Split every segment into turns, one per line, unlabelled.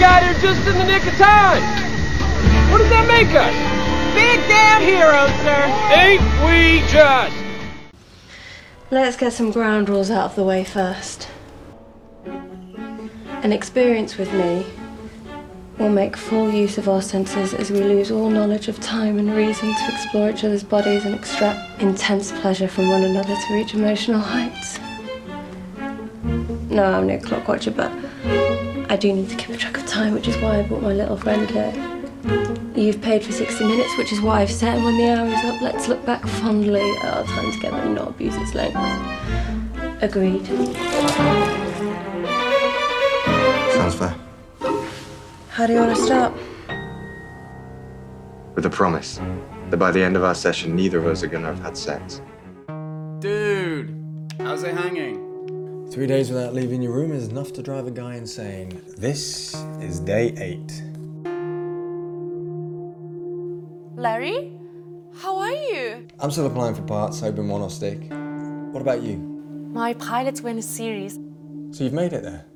got here just in the nick of time. What does that make us?
Big damn heroes, sir.
Ain't we just?
Let's get some ground rules out of the way first. An experience with me will make full use of our senses as we lose all knowledge of time and reason to explore each other's bodies and extract intense pleasure from one another to reach emotional heights. No, I'm no clock watcher, but I do need to keep a track of time, which is why I brought my little friend here. You've paid for 60 minutes, which is why I've said when the hour is up, let's look back fondly at our time together and not abuse its length. Agreed.
Sounds fair.
How do you want to start?
With a promise that by the end of our session, neither of us are gonna have had sex.
Dude, how's it hanging?
Three days without leaving your room is enough to drive a guy insane. This is day eight.
Larry? How are you?
I'm still applying for parts, hoping one will stick. What about you?
My pilots were in a series.
So you've made it there?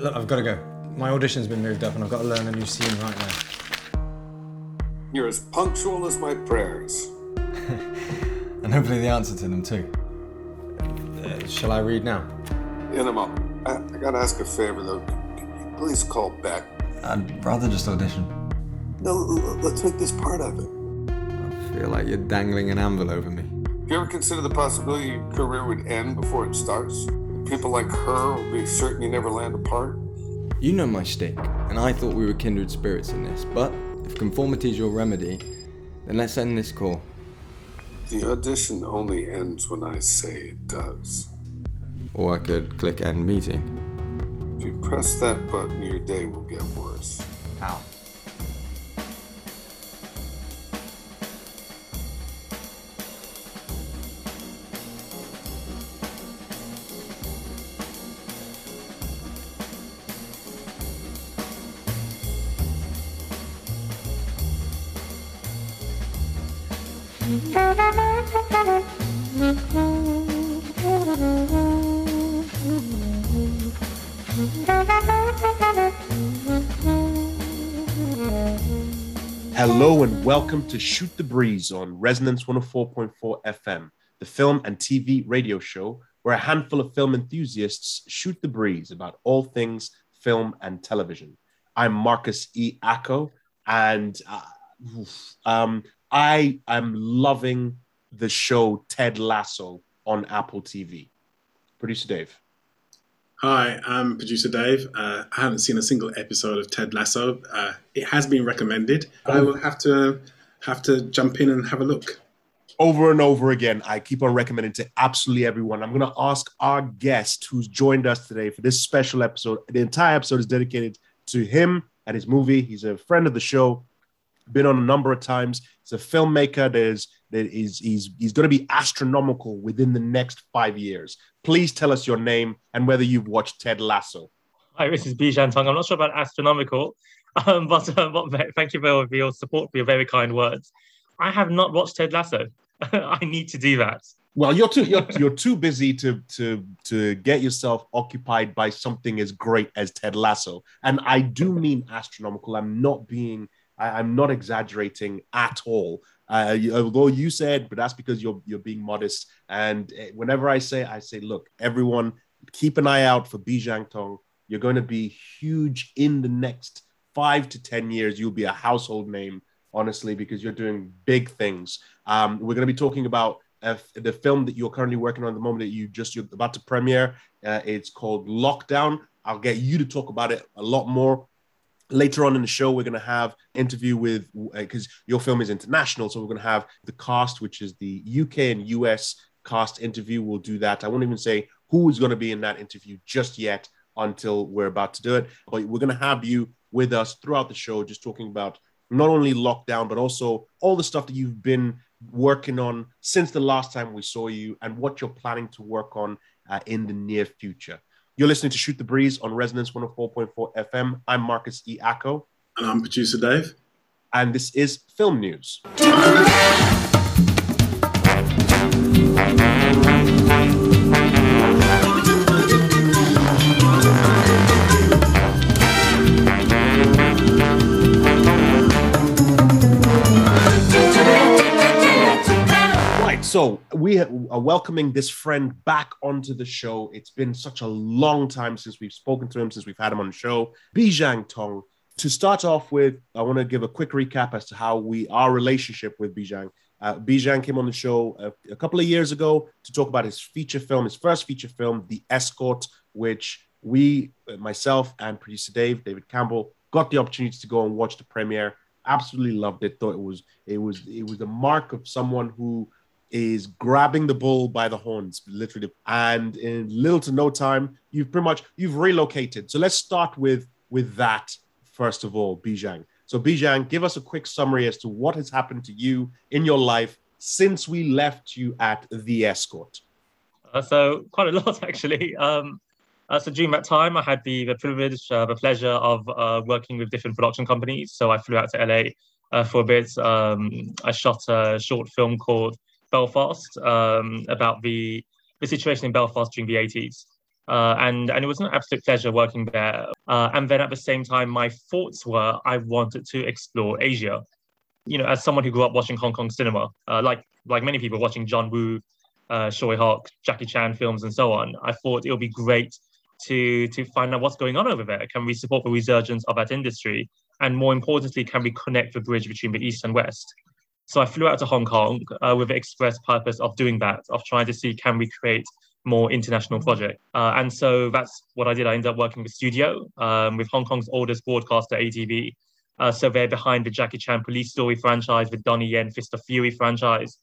Look, I've got to go. My audition's been moved up and I've got to learn a new scene right now.
You're as punctual as my prayers.
And hopefully the answer to them too. Shall I read now?
In a moment. I, I gotta ask a favor though. Can you please call back?
I'd rather just audition.
No, l- l- let's make this part of it.
I feel like you're dangling an anvil over me.
Have you ever considered the possibility your career would end before it starts? People like her will be certain you never land a part?
You know my shtick, and I thought we were kindred spirits in this, but if conformity's your remedy, then let's end this call.
The audition only ends when I say it does.
Or I could click end meeting.
If you press that button, your day will get worse.
How?
Welcome to Shoot the Breeze on Resonance 104.4 FM, the film and TV radio show where a handful of film enthusiasts shoot the breeze about all things film and television. I'm Marcus E. Acco, and uh, um, I am loving the show Ted Lasso on Apple TV. Producer Dave.
Hi, I'm producer Dave. Uh, I haven't seen a single episode of Ted Lasso. Uh, it has been recommended. I will have to have to jump in and have a look.
over and over again, I keep on recommending to absolutely everyone. I'm going to ask our guest who's joined us today for this special episode. The entire episode is dedicated to him and his movie. He's a friend of the show, been on a number of times. He's a filmmaker. There's there is he's he's going to be astronomical within the next five years. Please tell us your name and whether you've watched Ted Lasso.
Hi, this is Bizhan Tong. I'm not sure about astronomical, um, but, uh, but thank you for your support, for your very kind words. I have not watched Ted Lasso. I need to do that.
Well, you're too you're, you're too busy to to to get yourself occupied by something as great as Ted Lasso, and I do mean astronomical. I'm not being I'm not exaggerating at all. Uh, although you said, but that's because you're you're being modest. And eh, whenever I say, I say, look, everyone, keep an eye out for Bizhan Tong. You're going to be huge in the next five to ten years. You'll be a household name, honestly, because you're doing big things. Um, we're going to be talking about uh, the film that you're currently working on at the moment that you just you're about to premiere. Uh, it's called Lockdown. I'll get you to talk about it a lot more later on in the show. We're going to have interview with because your film is international, so we're going to have the cast, which is the UK and US cast interview. We'll do that. I won't even say who is going to be in that interview just yet until we're about to do it. But we're going to have you with us throughout the show, just talking about not only lockdown, but also all the stuff that you've been working on since the last time we saw you and what you're planning to work on uh, in the near future. You're listening to Shoot the Breeze on Resonance 104.4 FM. I'm Marcus E. Acco.
And I'm producer Dave.
And this is Film News. So we are welcoming this friend back onto the show. It's been such a long time since we've spoken to him, since we've had him on the show. Bizhan Tong. To start off with, I want to give a quick recap as to how we our relationship with Bizhan. Uh, Bizhan came on the show a, a, couple of years ago to talk about his feature film, his first feature film, The Escort, which we, myself and producer Dave, David Campbell, got the opportunity to go and watch the premiere. Absolutely loved it. Thought it was it was it was the mark of someone who is grabbing the bull by the horns, literally. And in little to no time, you've pretty much you've relocated. So let's start with with that first of all, Bizhan. So Bizhan, give us a quick summary as to what has happened to you in your life since we left you at the escort.
Uh, so quite a lot actually. Um, uh, so during that time, I had the, the privilege, uh, the pleasure of uh, working with different production companies. So I flew out to LA uh, for a bit. Um, I shot a short film called Belfast um, about the the situation in Belfast during the 80s. Uh, and and it was an absolute pleasure working there. Uh, and then at the same time, my thoughts were I wanted to explore Asia. You know, as someone who grew up watching Hong Kong cinema, uh, like like many people watching John Woo, uh, Tsui Hark, Jackie Chan films, and so on, I thought it would be great to to find out what's going on over there. Can we support the resurgence of that industry? And more importantly, can we connect the bridge between the East and West? So I flew out to Hong Kong uh, with the express purpose of doing that, of trying to see can we create more international project. Uh, and so that's what I did. I ended up working with Studio, um, with Hong Kong's oldest broadcaster, ATV. Uh, so they're behind the Jackie Chan Police Story franchise, the Donnie Yen Fist of Fury franchise,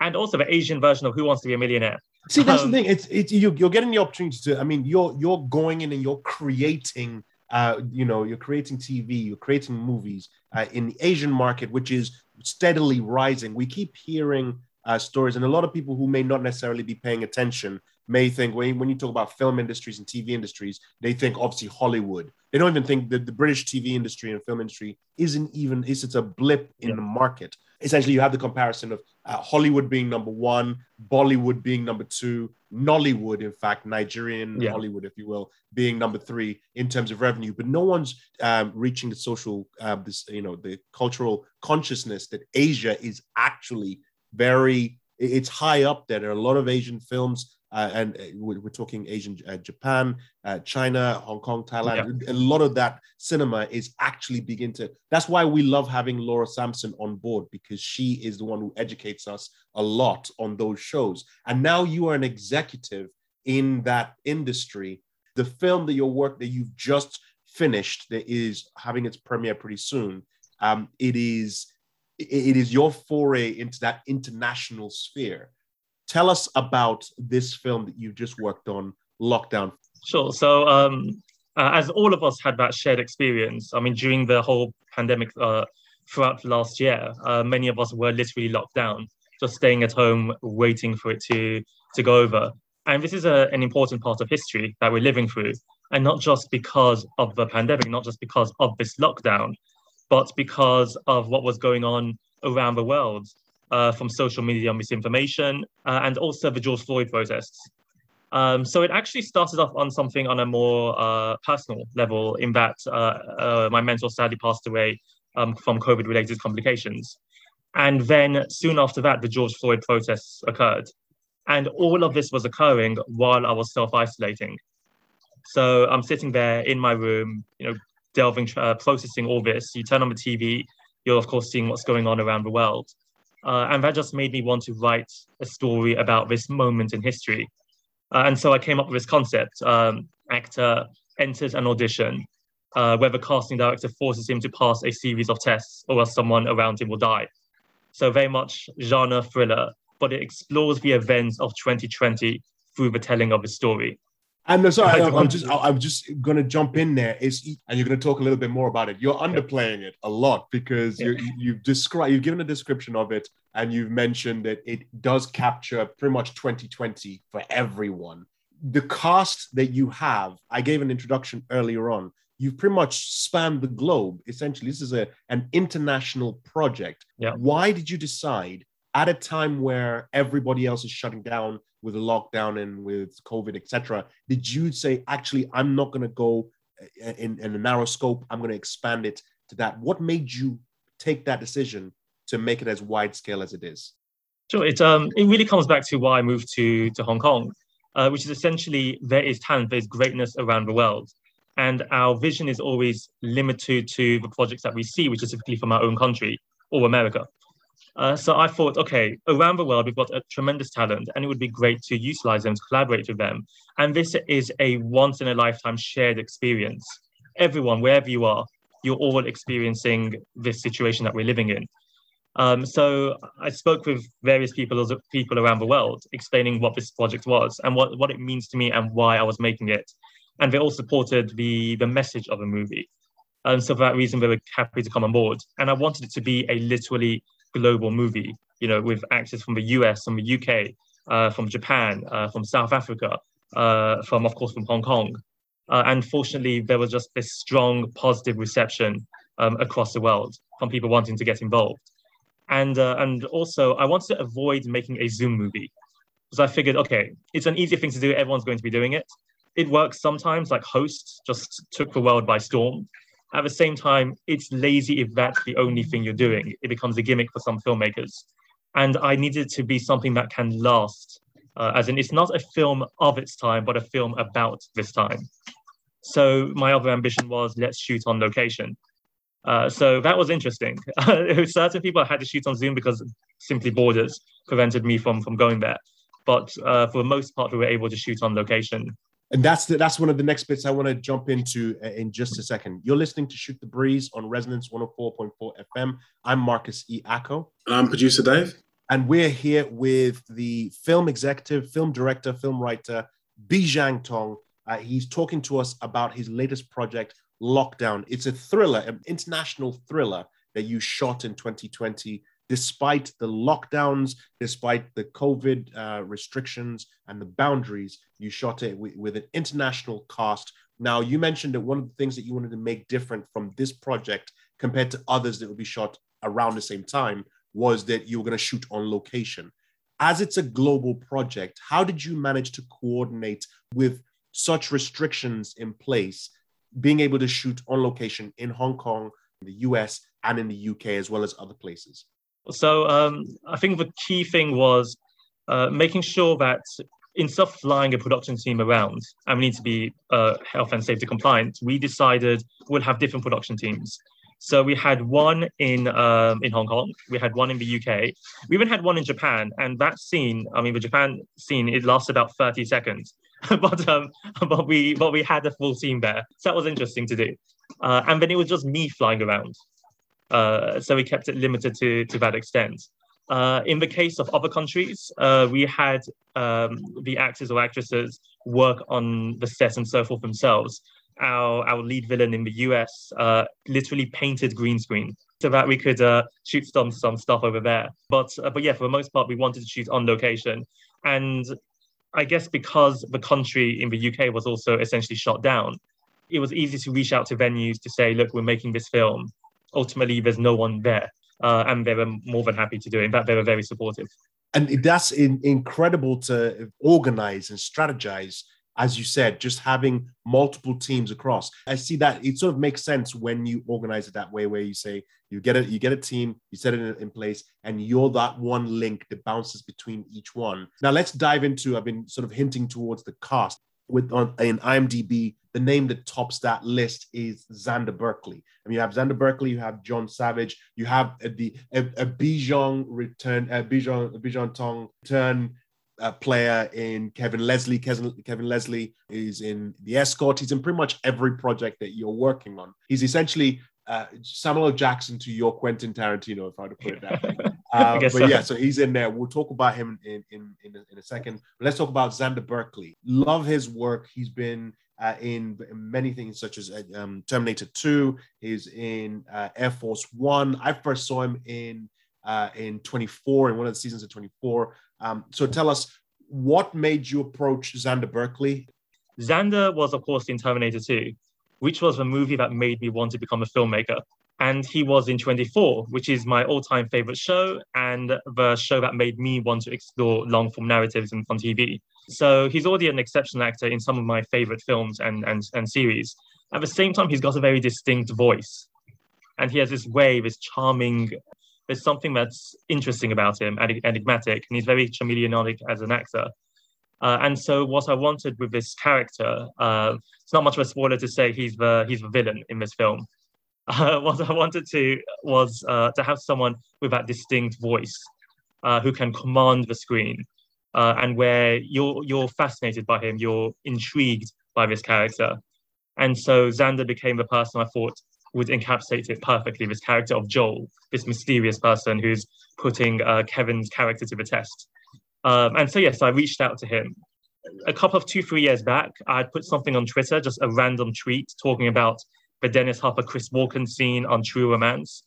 and also the Asian version of Who Wants to Be a Millionaire.
See, that's um, the thing. It's it's you, you're getting the opportunity to. I mean, you're you're going in and you're creating. Uh, you know, you're creating TV, you're creating movies uh, in the Asian market, which is steadily rising. We keep hearing uh, stories, and a lot of people who may not necessarily be paying attention may think when, when you talk about film industries and TV industries, they think obviously Hollywood. They don't even think that the British TV industry and film industry isn't even is it's a blip in yeah. the market. Essentially, you have the comparison of uh, Hollywood being number one, Bollywood being number two, Nollywood, in fact, Nigerian yeah. Hollywood, if you will, being number three in terms of revenue. But no one's um, reaching the social, uh, this you know, the cultural consciousness that Asia is actually very. It's high up there. There are a lot of Asian films and uh, we're, we're, talking Asian, uh, Japan, uh, China, Hong Kong, Thailand. Yeah. A lot of that cinema is actually begin to. That's why we love having Laura Sampson on board because she is the one who educates us a lot on those shows. And now you are an executive in that industry. The film that your work that you've just finished that is having its premiere pretty soon. Um, it is it is your foray into that international sphere Tell us about this film that you just worked on, Lockdown.
Sure. So, um, uh, as all of us had that shared experience, I mean, during the whole pandemic uh, throughout last year, uh, many of us were literally locked down, just staying at home, waiting for it to to go over. And this is a, an important part of history that we're living through, and not just because of the pandemic, not just because of this lockdown, but because of what was going on around the world uh, from social media misinformation, uh, and also the George Floyd protests. Um, so it actually started off on something on a more uh, personal level, in that uh, uh, my mentor sadly passed away um, from COVID-related complications, and then soon after that, the George Floyd protests occurred, and all of this was occurring while I was self-isolating. So I'm sitting there in my room, you know, delving, uh, processing all this. You turn on the TV, you're of course seeing what's going on around the world. Uh, and that just made me want to write a story about this moment in history. Uh, and so I came up with this concept. Um, actor enters an audition uh, where the casting director forces him to pass a series of tests or else someone around him will die. So very much genre thriller, but it explores the events of 2020 through the telling of the story.
And no, sorry, I, am just I'm just gonna jump in there. Is and you're gonna talk a little bit more about it. You're underplaying it a lot because you you've described you've given a description of it and you've mentioned that it does capture pretty much 2020 for everyone. The cast that you have, I gave an introduction earlier on. You've pretty much spanned the globe. Essentially, this is a an international project.
Yeah.
Why did you decide at a time where everybody else is shutting down with lockdown and with COVID, etc. Did you say, actually, I'm not going to go uh, in, in a narrow scope, I'm going to expand it to that? What made you take that decision to make it as wide scale as it is?
Sure. It um it really comes back to why I moved to to Hong Kong, uh, which is essentially there is talent, there is greatness around the world, and our vision is always limited to the projects that we see, which is typically from our own country or America. Uh, so I thought, okay, around the world we've got a tremendous talent, and it would be great to utilize them, to collaborate with them. And this is a once in a lifetime shared experience. Everyone, wherever you are, you're all experiencing this situation that we're living in. Um, so I spoke with various people, people around the world, explaining what this project was and what, what it means to me and why I was making it. And they all supported the, the message of the movie. And so for that reason, they were happy to come on board. And I wanted it to be a literally global movie, you know, with actors from the US, from the UK, uh, from Japan, uh, from South Africa, uh, from, of course, from Hong Kong. Uh, and fortunately, there was just this strong positive reception um, across the world from people wanting to get involved and uh, and also I wanted to avoid making a Zoom movie because I figured, okay, it's an easier thing to do. Everyone's going to be doing it. It works sometimes, like Host just took the world by storm. At the same time, it's lazy if that's the only thing you're doing. It becomes a gimmick for some filmmakers. And I needed to be something that can last, uh, as in it's not a film of its time, but a film about this time. So my other ambition was let's shoot on location. Uh, so that was interesting. Certain people had to shoot on Zoom because simply borders prevented me from from going there. But uh, for the most part, we were able to shoot on location.
And that's the, that's one of the next bits I want to jump into uh, in just a second. You're listening to Shoot the Breeze on Resonance 104.4 FM. I'm Marcus E. Acko.
And I'm producer Dave.
And we're here with the film executive, film director, film writer, Bizhan Tong. Uh, he's talking to us about his latest project, Lockdown. It's a thriller, an international thriller that you shot in 2020, despite the lockdowns, despite the COVID uh, restrictions and the boundaries. You shot it with, with an international cast. Now, you mentioned that one of the things that you wanted to make different from this project compared to others that would be shot around the same time was that you were going to shoot on location. As it's a global project, how did you manage to coordinate with such restrictions in place being able to shoot on location in Hong Kong, in the US, and in the UK, as well as other places?
So um, I think the key thing was uh, making sure that instead of flying a production team around, and we need to be uh, health and safety compliant, we decided we'll have different production teams. So we had one in um, in Hong Kong, we had one in the UK, we even had one in Japan, and that scene, I mean, the Japan scene, it lasted about 30 seconds. but um, but we but we had a full team there, so that was interesting to do. Uh, and then it was just me flying around, uh, so we kept it limited to to that extent. Uh, in the case of other countries, uh, we had um, the actors or actresses work on the set and so forth themselves. Our our lead villain in the US uh, literally painted green screen so that we could uh, shoot some some stuff over there. But but yeah, for the most part, we wanted to shoot on location, and I guess because the country in the UK was also essentially shut down, it was easy to reach out to venues to say, look, we're making this film. Ultimately, there's no one there. Uh, and they were more than happy to do it. In fact, they were very supportive.
And that's in, incredible to organize and strategize as you said, just having multiple teams across. I see that it sort of makes sense when you organize it that way, where you say you get a you get a team, you set it in, in, place, and you're that one link that bounces between each one. Now let's dive into. I've been sort of hinting towards the cast with on in IMDb. The name that tops that list is Xander Berkeley. Mean, you have Xander Berkeley, you have John Savage, you have the a, a Bizhan return, a Bizhan Bizhan Tong turn uh, player in Kevin Leslie. Kevin, Kevin Leslie is in The Escort. He's in pretty much every project that you're working on. He's essentially uh, Samuel Jackson to your Quentin Tarantino, if I were to put it that way. Uh, but so. yeah, so he's in there. We'll talk about him in in in, in a second. But let's talk about Xander Berkeley. Love his work. He's been uh, in many things such as uh, um, Terminator 2. He's in uh, Air Force One. I first saw him in uh, in 24 in one of the seasons of 24. Um, so tell us what made you approach Xander Berkeley?
Xander was, of course, in Terminator 2, which was the movie that made me want to become a filmmaker. And he was in 24, which is my all time favorite show and the show that made me want to explore long form narratives on TV. So he's already an exceptional actor in some of my favorite films and, and, and series. At the same time, he's got a very distinct voice. And he has this way, this charming there's something that's interesting about him, enigmatic, and he's very chameleonic as an actor. Uh, and so, what I wanted with this character, uh, it's not much of a spoiler to say he's the he's the villain in this film. Uh, what I wanted to was uh, to have someone with that distinct voice, uh, who can command the screen, uh, and where you're you're fascinated by him, you're intrigued by this character, and so Xander became the person I thought would encapsulate it perfectly. This character of Joel, this mysterious person who's putting Kevin's character to the test. Um, and so, yes, I reached out to him. A couple of two, three years back, I put something on Twitter, just a random tweet talking about the Dennis Hopper Chris Walken scene on True Romance.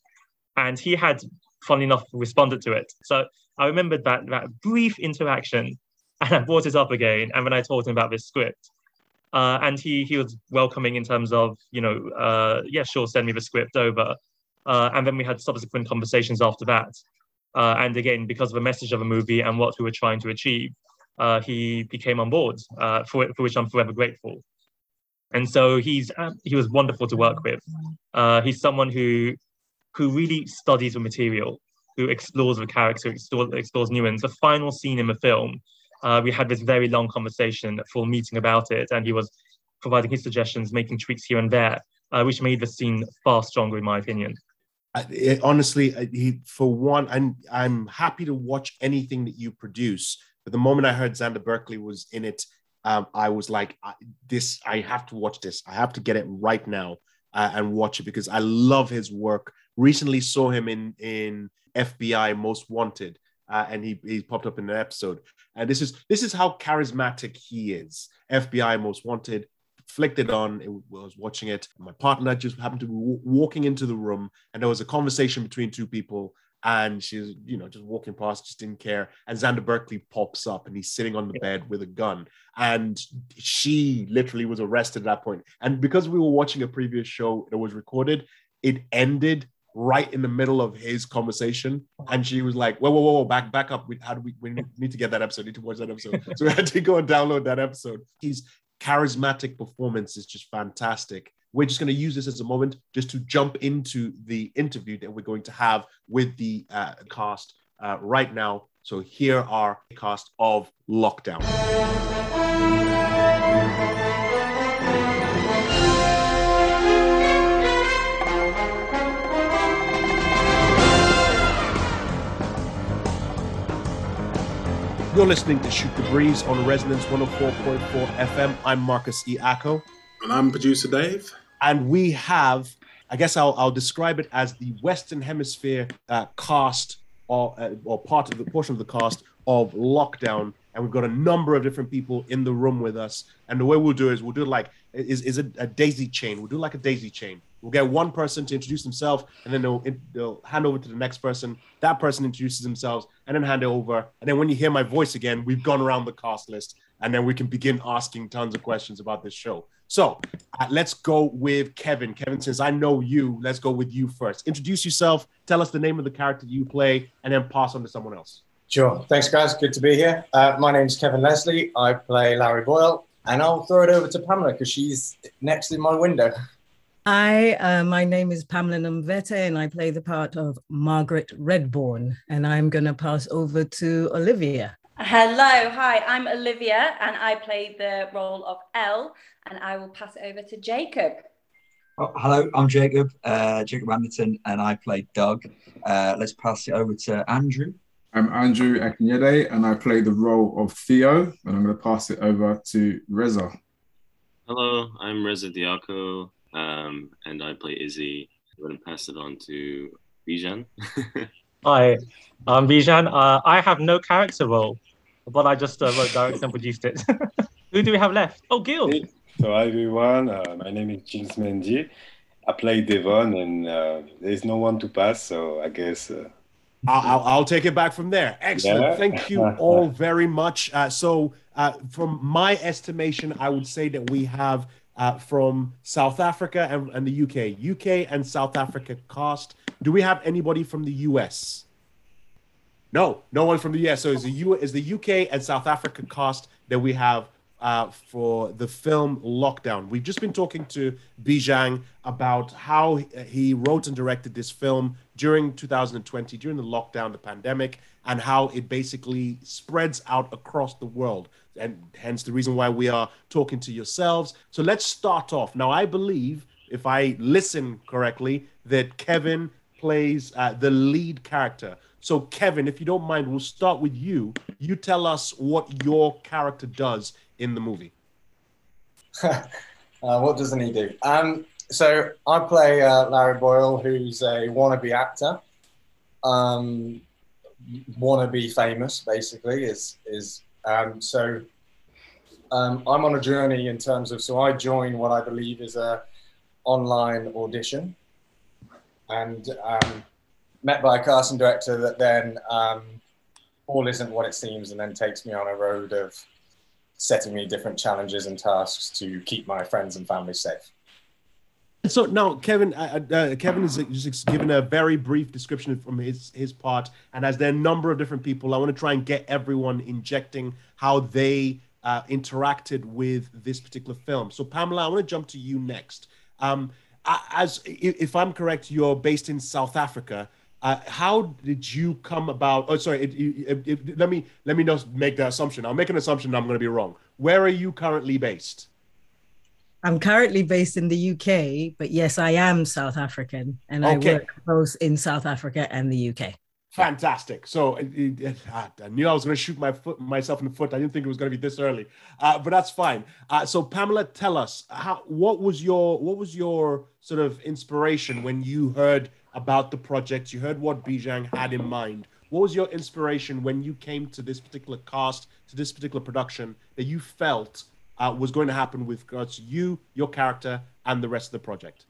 And he had, funnily enough, responded to it. So I remembered that, that brief interaction and I brought it up again. And then I told him about this script. Uh, and he he was welcoming in terms of, you know, uh, yeah, sure, send me the script over. Uh, and then we had subsequent conversations after that. Uh, and again, because of the message of the movie and what we were trying to achieve, uh, he became on board, uh, for, for which I'm forever grateful. And so he's uh, he was wonderful to work with. Uh, he's someone who who really studies the material, who explores the character, explores, explores nuance. The final scene in the film, uh, we had this very long conversation, full meeting about it, and he was providing his suggestions, making tweaks here and there, which made the scene far stronger, in my opinion
it, honestly, he, for one, I'm I'm happy to watch anything that you produce. But the moment I heard Xander Berkeley was in it, um, I was like, this, I have to watch this. I have to get it right now uh, and watch it because I love his work. Recently saw him in in FBI Most Wanted, uh, and he he popped up in an episode. And this is this is how charismatic he is. FBI Most Wanted, flicked it on. It, I was watching it. My partner just happened to be w- walking into the room, and there was a conversation between two people. And she's, you know, just walking past, just didn't care. And Xander Berkeley pops up, and he's sitting on the bed with a gun. And she literally was arrested at that point. And because we were watching a previous show that was recorded, it ended right in the middle of his conversation, and she was like, "Whoa, whoa, whoa, back, back up! We, how do we? We need to get that episode. Need to watch that episode." so we had to go and download that episode. his charismatic performance is just fantastic. We're just going to use this as a moment just to jump into the interview that we're going to have with the uh, cast uh, right now. So here are the cast of Lockdown. You're listening to Shoot the Breeze on Resonance 104.4 FM. I'm Marcus E. Acko.
And I'm producer Dave.
And we have, I guess I'll, I'll describe it as the Western Hemisphere uh, cast or, uh, or part of the portion of the cast of Lockdown. And we've got a number of different people in the room with us. And the way we'll do is we'll do like, is, is a, a daisy chain. We'll do like a daisy chain. We'll get one person to introduce themselves, and then they'll, they'll hand over to the next person. That person introduces themselves, and then hand it over. And then when you hear my voice again, we've gone around the cast list, and then we can begin asking tons of questions about this show. So uh, let's go with Kevin. Kevin, since I know you, let's go with you first. Introduce yourself, tell us the name of the character you play, and then pass on to someone else.
Sure. Thanks, guys. Good to be here. Uh, my name is Kevin Leslie. I play Larry Boyle, and I'll throw it over to Pamela because she's next in my window.
Hi, uh, my name is Pamela Nomvete, and I play the part of Margaret Redbourne. And I'm going to pass over to Olivia.
Hello, hi, I'm Olivia, and I play the role of Elle, and I will pass it over to Jacob.
Oh, hello, I'm Jacob, uh, Jacob Anderton, and I play Doug. Uh, let's pass it over to Andrew.
I'm Andrew Akinyede, and I play the role of Theo, and I'm going to pass it over to Reza.
Hello, I'm Reza Diaco, um, and I play Izzy. I'm going to pass it on to Bizhan.
Hi, I'm Bizhan. Uh, I have no character role, but I just uh, wrote, directed, and produced it. Who do we have left? Oh, Gil.
Hey. So, hi everyone. Uh, my name is Gilles Mendy. I play Devon, and uh, there's no one to pass, so I guess. Uh,
I'll, I'll, take it back from there. Excellent. Yeah. Thank you all very much. Uh, so, uh, from my estimation, I would say that we have uh, from South Africa and, and, the UK. UK and South Africa cast. Do we have anybody from the US? No, no one from the US. So is the U is the UK and South Africa cast that we have uh, for the film Lockdown. We've just been talking to Bizhan about how he wrote and directed this film during 2020, during the lockdown, the pandemic, and how it basically spreads out across the world. And hence the reason why we are talking to yourselves. So let's start off. Now, I believe, if I listen correctly, that Kevin plays uh, the lead character. So, Kevin, if you don't mind, we'll start with you. You tell us what your character does in the movie.
uh, what doesn't he do? Um, so I play uh, Larry Boyle, who's a wannabe actor, um, wannabe famous, basically. Is is um, so. Um, I'm on a journey in terms of so I join what I believe is a online audition, and um, met by a casting director that then um, all isn't what it seems, and then takes me on a road of setting me different challenges and tasks to keep my friends and family safe.
So now, Kevin, uh, uh, Kevin is just given a very brief description from his his part, and as there are a number of different people, I want to try and get everyone injecting how they uh, interacted with this particular film. So, Pamela, I want to jump to you next. Um, as if I'm correct, you're based in South Africa. Uh, how did you come about? Oh, sorry. It, it, it, let me let me not make the assumption. I'll make an assumption. I'm going to be wrong. Where are you currently based?
I'm currently based in the UK, but yes, I am South African, and okay. I work both in South Africa and the UK.
Fantastic. So I knew I was going to shoot my foot myself in the foot. I didn't think it was going to be this early, uh, but that's fine. Uh, so Pamela, tell us how what was your what was your sort of inspiration when you heard about the project? You heard what Bizhan had in mind. What was your inspiration when you came to this particular cast, to this particular production that you felt uh, was going to happen with regards to you, your character, and the rest of the project?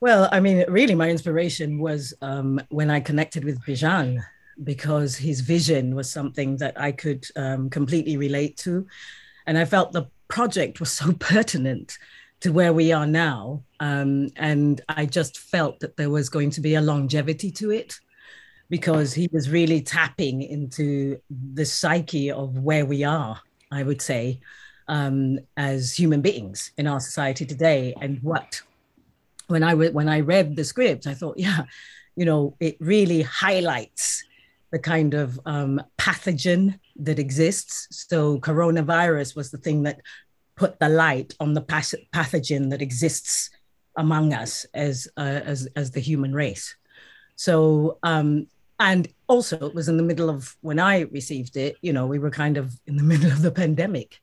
Well, I mean, really, my inspiration was um, when I connected with Bizhan because his vision was something that I could um, completely relate to. And I felt the project was so pertinent to where we are now. Um, and I just felt that there was going to be a longevity to it because he was really tapping into the psyche of where we are, I would say um, as human beings in our society today and what when I re- when I read the script, I thought, yeah, you know, it really highlights the kind of um, pathogen that exists. So coronavirus was the thing that put the light on the pathogen that exists among us as uh, as as the human race. So um, and also it was in the middle of when I received it. You know, we were kind of in the middle of the pandemic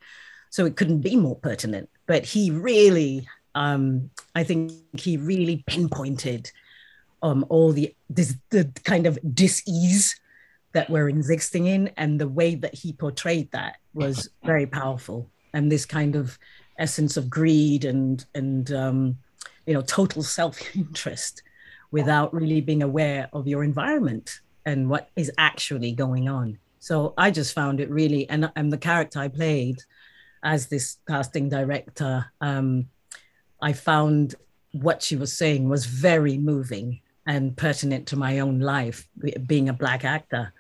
so it couldn't be more pertinent. But he really, um, I think he really pinpointed um, all the this, the kind of dis-ease that we're existing in, and the way that he portrayed that was very powerful. And this kind of essence of greed and and um, you know total self-interest without really being aware of your environment and what is actually going on. So I just found it really, and, and the character I played as this casting director, um, I found what she was saying was very moving and pertinent to my own life, being a black actor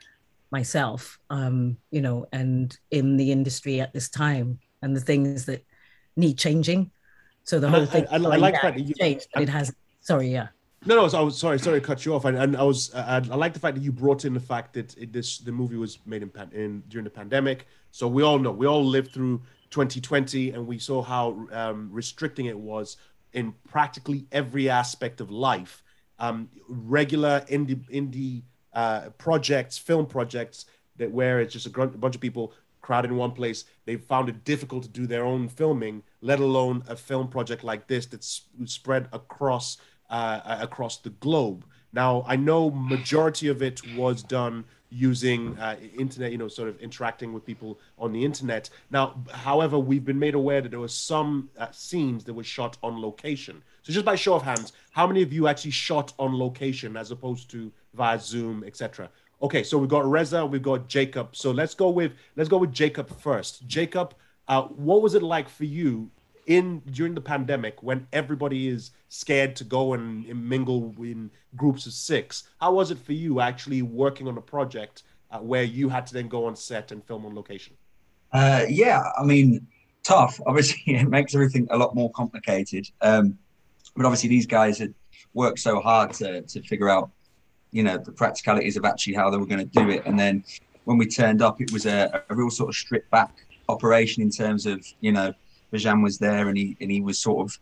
myself, um, you know, and in the industry at this time, and the things that need changing. So the whole
I,
thing,
I, I, I like that you,
changed, but it has. Sorry, yeah.
No, no. I was sorry, sorry to cut you off. And, and I was, I, I like the fact that you brought in the fact that it, this the movie was made in, in during the pandemic. So we all know, we all lived through 2020, and we saw how um, restricting it was in practically every aspect of life. Um, regular indie indie uh, projects, film projects that where it's just a, a bunch of people crowded in one place. They found it difficult to do their own filming, let alone a film project like this that's spread across uh, across the globe. Now, I know majority of it was done using uh, internet, you know, sort of interacting with people on the internet. Now, however, we've been made aware that there were some uh, scenes that were shot on location. So, just by show of hands, how many of you actually shot on location as opposed to via Zoom, etc.? Okay, so we've got Reza, we've got Jacob. So let's go with let's go with Jacob first. Jacob, uh, what was it like for you in during the pandemic when everybody is scared to go and, and, mingle in groups of six how was it for you actually working on a project uh, where you had to then go on set and film on location
Uh, yeah, I mean, tough. Obviously, it makes everything a lot more complicated. Um, but obviously, these guys had worked so hard to to figure out, you know, the practicalities of actually how they were going to do it. And then when we turned up, it was a, a real sort of stripped back operation in terms of, you know, Bizhan was there and he and he was sort of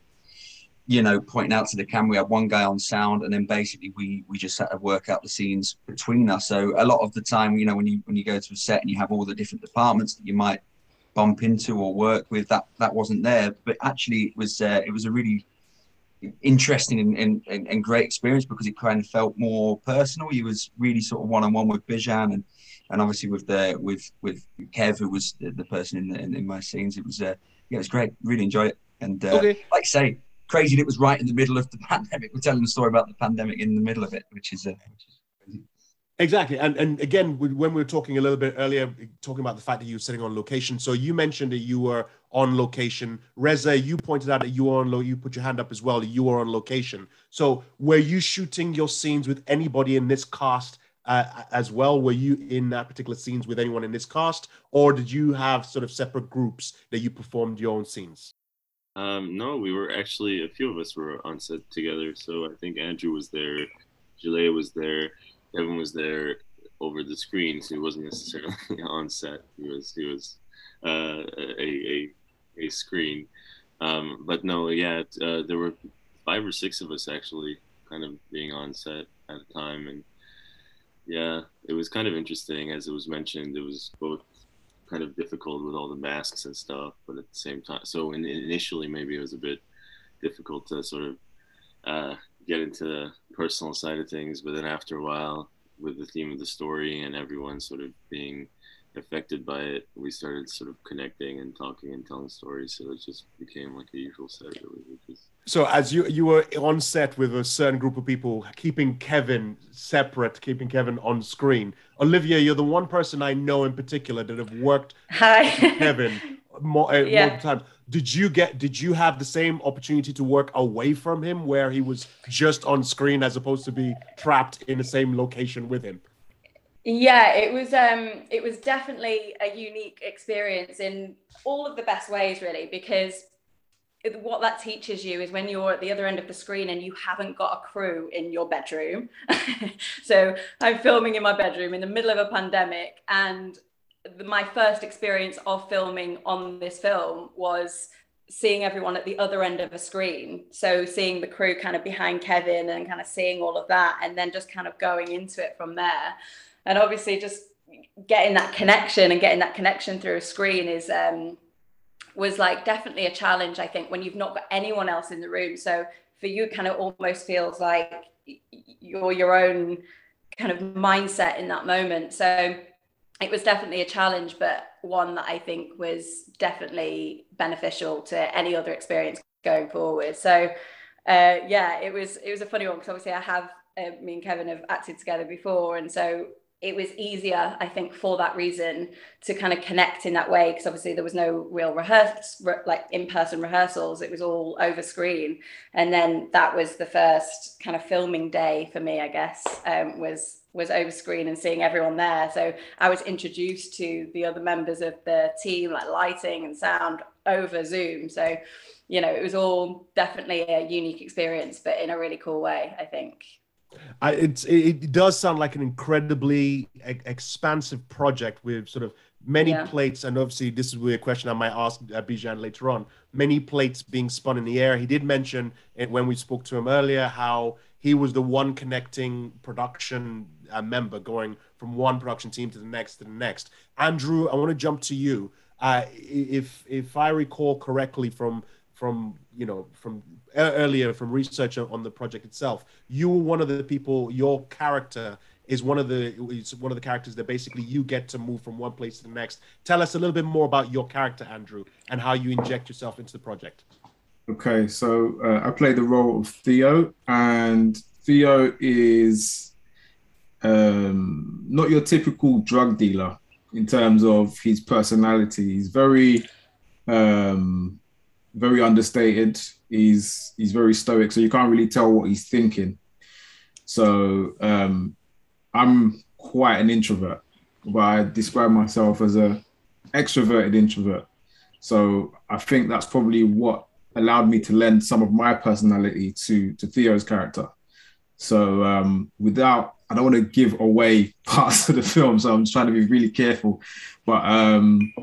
you know, pointing out to the camera. We had one guy on sound, and then basically we we just had to work out the scenes between us. So a lot of the time, you know, when you when you go to a set and you have all the different departments that you might bump into or work with, that that wasn't there. But actually, it was uh, it was a really interesting and, and, and great experience because it kind of felt more personal. He was really sort of one on one with Bizhan and and obviously with the with with Kev, who was the, the person in, the, in, in my scenes. It was uh, yeah, it was great. Really enjoyed it. And uh,
Okay.
like I say, crazy that it was right in the middle of the pandemic. We're telling the story about the pandemic in the middle of it, which is uh,
Exactly, and and again, when we were talking a little bit earlier, talking about the fact that you were sitting on location. So you mentioned that you were on location. Reza, you pointed out that you were on low. You put your hand up as well. You were on location. So were you shooting your scenes with anybody in this cast uh, as well? Were you in that particular scenes with anyone in this cast, or did you have sort of separate groups that you performed your own scenes?
Um, no, we were actually a few of us were on set together. So I think Andrew was there, Jalea was there, Kevin was there over the screen. So he wasn't necessarily on set. He was he was uh, a, a a screen. Um, but no, yeah, uh, there were five or six of us actually kind of being on set at a time, and yeah, it was kind of interesting as it was mentioned. It was both kind of difficult with all the masks and stuff, but at the same time, so in, initially maybe it was a bit difficult to sort of uh, get into the personal side of things, but then after a while, with the theme of the story and everyone sort of being affected by it, we started sort of connecting and talking and telling stories. So it just became like a usual set, really, which is
So as you you were on set with a certain group of people, keeping Kevin separate, keeping Kevin on screen. Olivia, you're the one person I know in particular that have worked
Hi.
with Kevin more, uh,
Yeah.
multiple times. Did you get? Did you have the same opportunity to work away from him, where he was just on screen as opposed to be trapped in the same location with him?
Yeah, it was um it was definitely a unique experience in all of the best ways really because what that teaches you is when you're at the other end of the screen and you haven't got a crew in your bedroom. so I'm filming in my bedroom in the middle of a pandemic and my first experience of filming on this film was seeing everyone at the other end of a screen. So seeing the crew kind of behind Kevin and kind of seeing all of that and then just kind of going into it from there. And obviously just getting that connection and getting that connection through a screen is um was like definitely a challenge I think when you've not got anyone else in the room. So for you kind of almost feels like you're your own kind of mindset in that moment. So it was definitely a challenge, but one that I think was definitely beneficial to any other experience going forward. So, uh, yeah, it was it was a funny one because obviously I have uh, me and Kevin have acted together before, and so it was easier, I think, for that reason to kind of connect in that way because obviously there was no real rehearse like in person rehearsals. It was all over screen, and then that was the first kind of filming day for me, I guess, um, was was over screen and seeing everyone there. So I was introduced to the other members of the team, like lighting and sound, over Zoom. So, you know, it was all definitely a unique experience, but in a really cool way, I think.
I, it's it, it does sound like an incredibly e- expansive project with sort of many
Yeah.
plates, and obviously this is a question I might ask uh, Bizhan later on. Many plates being spun in the air. He did mention it when we spoke to him earlier how he was the one connecting production uh, member, going from one production team to the next to the next. Andrew, I want to jump to you. Uh, if if I recall correctly from from you know from e- earlier from research on the project itself. You were one of the people your character is one of the is one of the characters that basically you get to move from one place to the next. Tell us a little bit more about your character andrew and how you inject yourself into the project.
Okay, so uh, I play the role of Theo, and Theo is um, not your typical drug dealer in terms of his personality. He's very, um, very understated. He's he's very stoic, so you can't really tell what he's thinking. So um, I'm quite an introvert, but I describe myself as a extroverted introvert. So I think that's probably what allowed me to lend some of my personality to to Theo's character. So um, without, I don't want to give away parts of the film, so I'm just trying to be really careful. But um,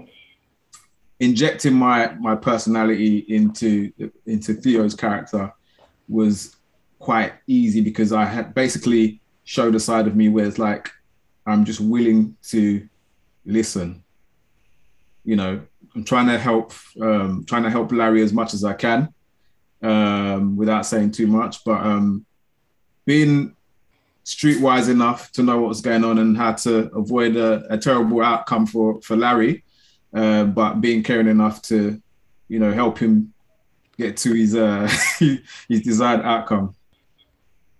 injecting my my personality into into Theo's character was quite easy because I had basically showed a side of me where it's like I'm just willing to listen. You know, I'm trying to help um, trying to help Larry as much as I can um, without saying too much, but um, being streetwise enough to know what was going on and how to avoid a, a terrible outcome for for Larry, uh, but being caring enough to, you know, help him get to his uh, his desired outcome.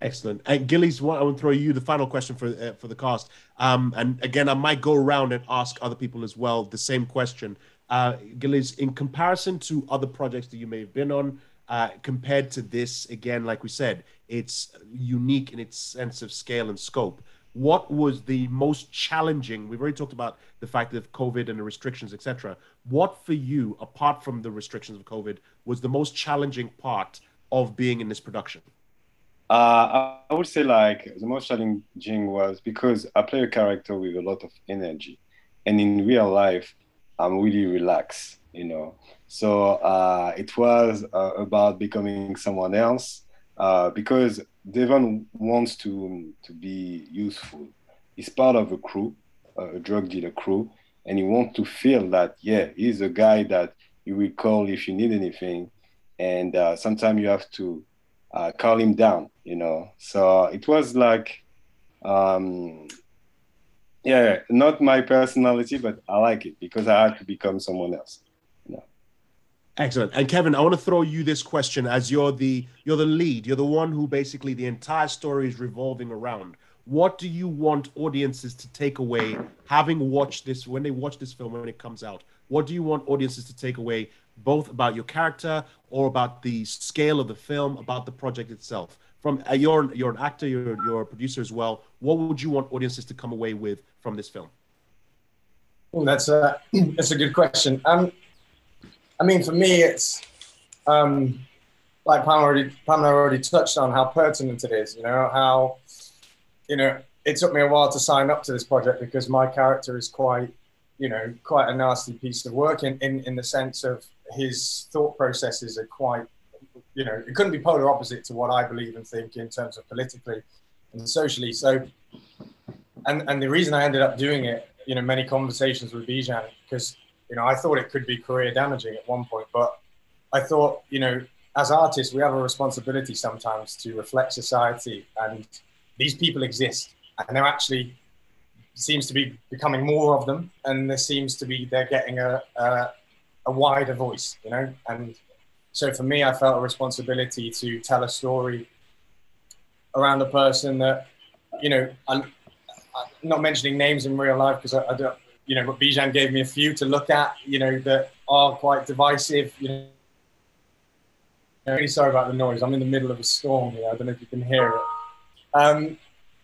Excellent. And Gillies, I want to throw you the final question for uh, for the cast. Um, and again, I might go around and ask other people as well the same question. Uh, Gillies, in comparison to other projects that you may have been on, uh, compared to this, again, like we said, it's unique in its sense of scale and scope. What was the most challenging? We've already talked about the fact of COVID and the restrictions, etc. What for you, apart from the restrictions of COVID, was the most challenging part of being in this production?
Uh, I would say like the most challenging was because I play a character with a lot of energy, and in real life, I'm really relaxed, you know. So uh, it was uh, about becoming someone else uh, because Devon wants to to be useful. He's part of a crew, a drug dealer crew, and he wants to feel that yeah, he's a guy that you will call if you need anything, and uh, sometimes you have to uh, call him down, you know. So it was like, um, yeah, not my personality, but I like it because I had to become someone else.
Excellent. And Kevin, I want to throw you this question as you're the you're the lead. You're the one who basically the entire story is revolving around. What do you want audiences to take away having watched this when they watch this film when it comes out? What do you want audiences to take away both about your character or about the scale of the film, about the project itself? From uh, you're you're an actor, you're you're a producer as well. What would you want audiences to come away with from this film?
Well, that's a that's a good question. Um, I mean, for me, it's um, like Pamela already Pamela already touched on how pertinent it is. You know how you know it took me a while to sign up to this project because my character is quite you know quite a nasty piece of work in in, in the sense of his thought processes are quite you know it couldn't be polar opposite to what I believe and think in terms of politically and socially. So and and the reason I ended up doing it, you know, many conversations with Bizhan because you know I thought it could be career damaging at one point, but I thought you know as artists we have a responsibility sometimes to reflect society, and these people exist, and there actually seems to be becoming more of them, and there seems to be they're getting a a, a wider voice, you know, and so for me, I felt a responsibility to tell a story around a person that, you know, I'm, I'm not mentioning names in real life because I, I, don't, you know, but Bizhan gave me a few to look at, you know, that are quite divisive. You know, I'm really sorry about the noise. I'm in the middle of a storm here. I don't know if you can hear it. Um,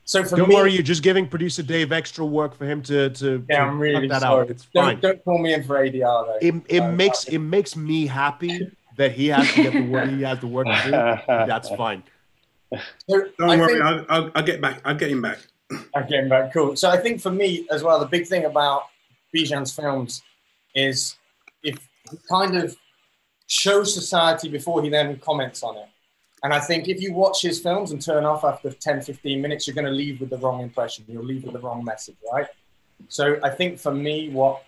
so for
don't
me,
worry, you're just giving producer Dave extra work for him to to,
yeah, I'm really
cut that
sorry.
out. It's
don't,
fine.
don't call me in for ADR though.
It, it
Uh,
makes it makes me happy that he has to get the work. He has the work to do. That's fine.
So
Don't
I
worry,
think-
I'll, I'll, I'll get back. I'll get him back.
Again, back cool. So I think for me as well, the big thing about Bizhan's films is if he kind of shows society before he then comments on it. And I think if you watch his films and turn off after 10, 15 minutes, you're going to leave with the wrong impression. You'll leave with the wrong message, right? So I think for me, what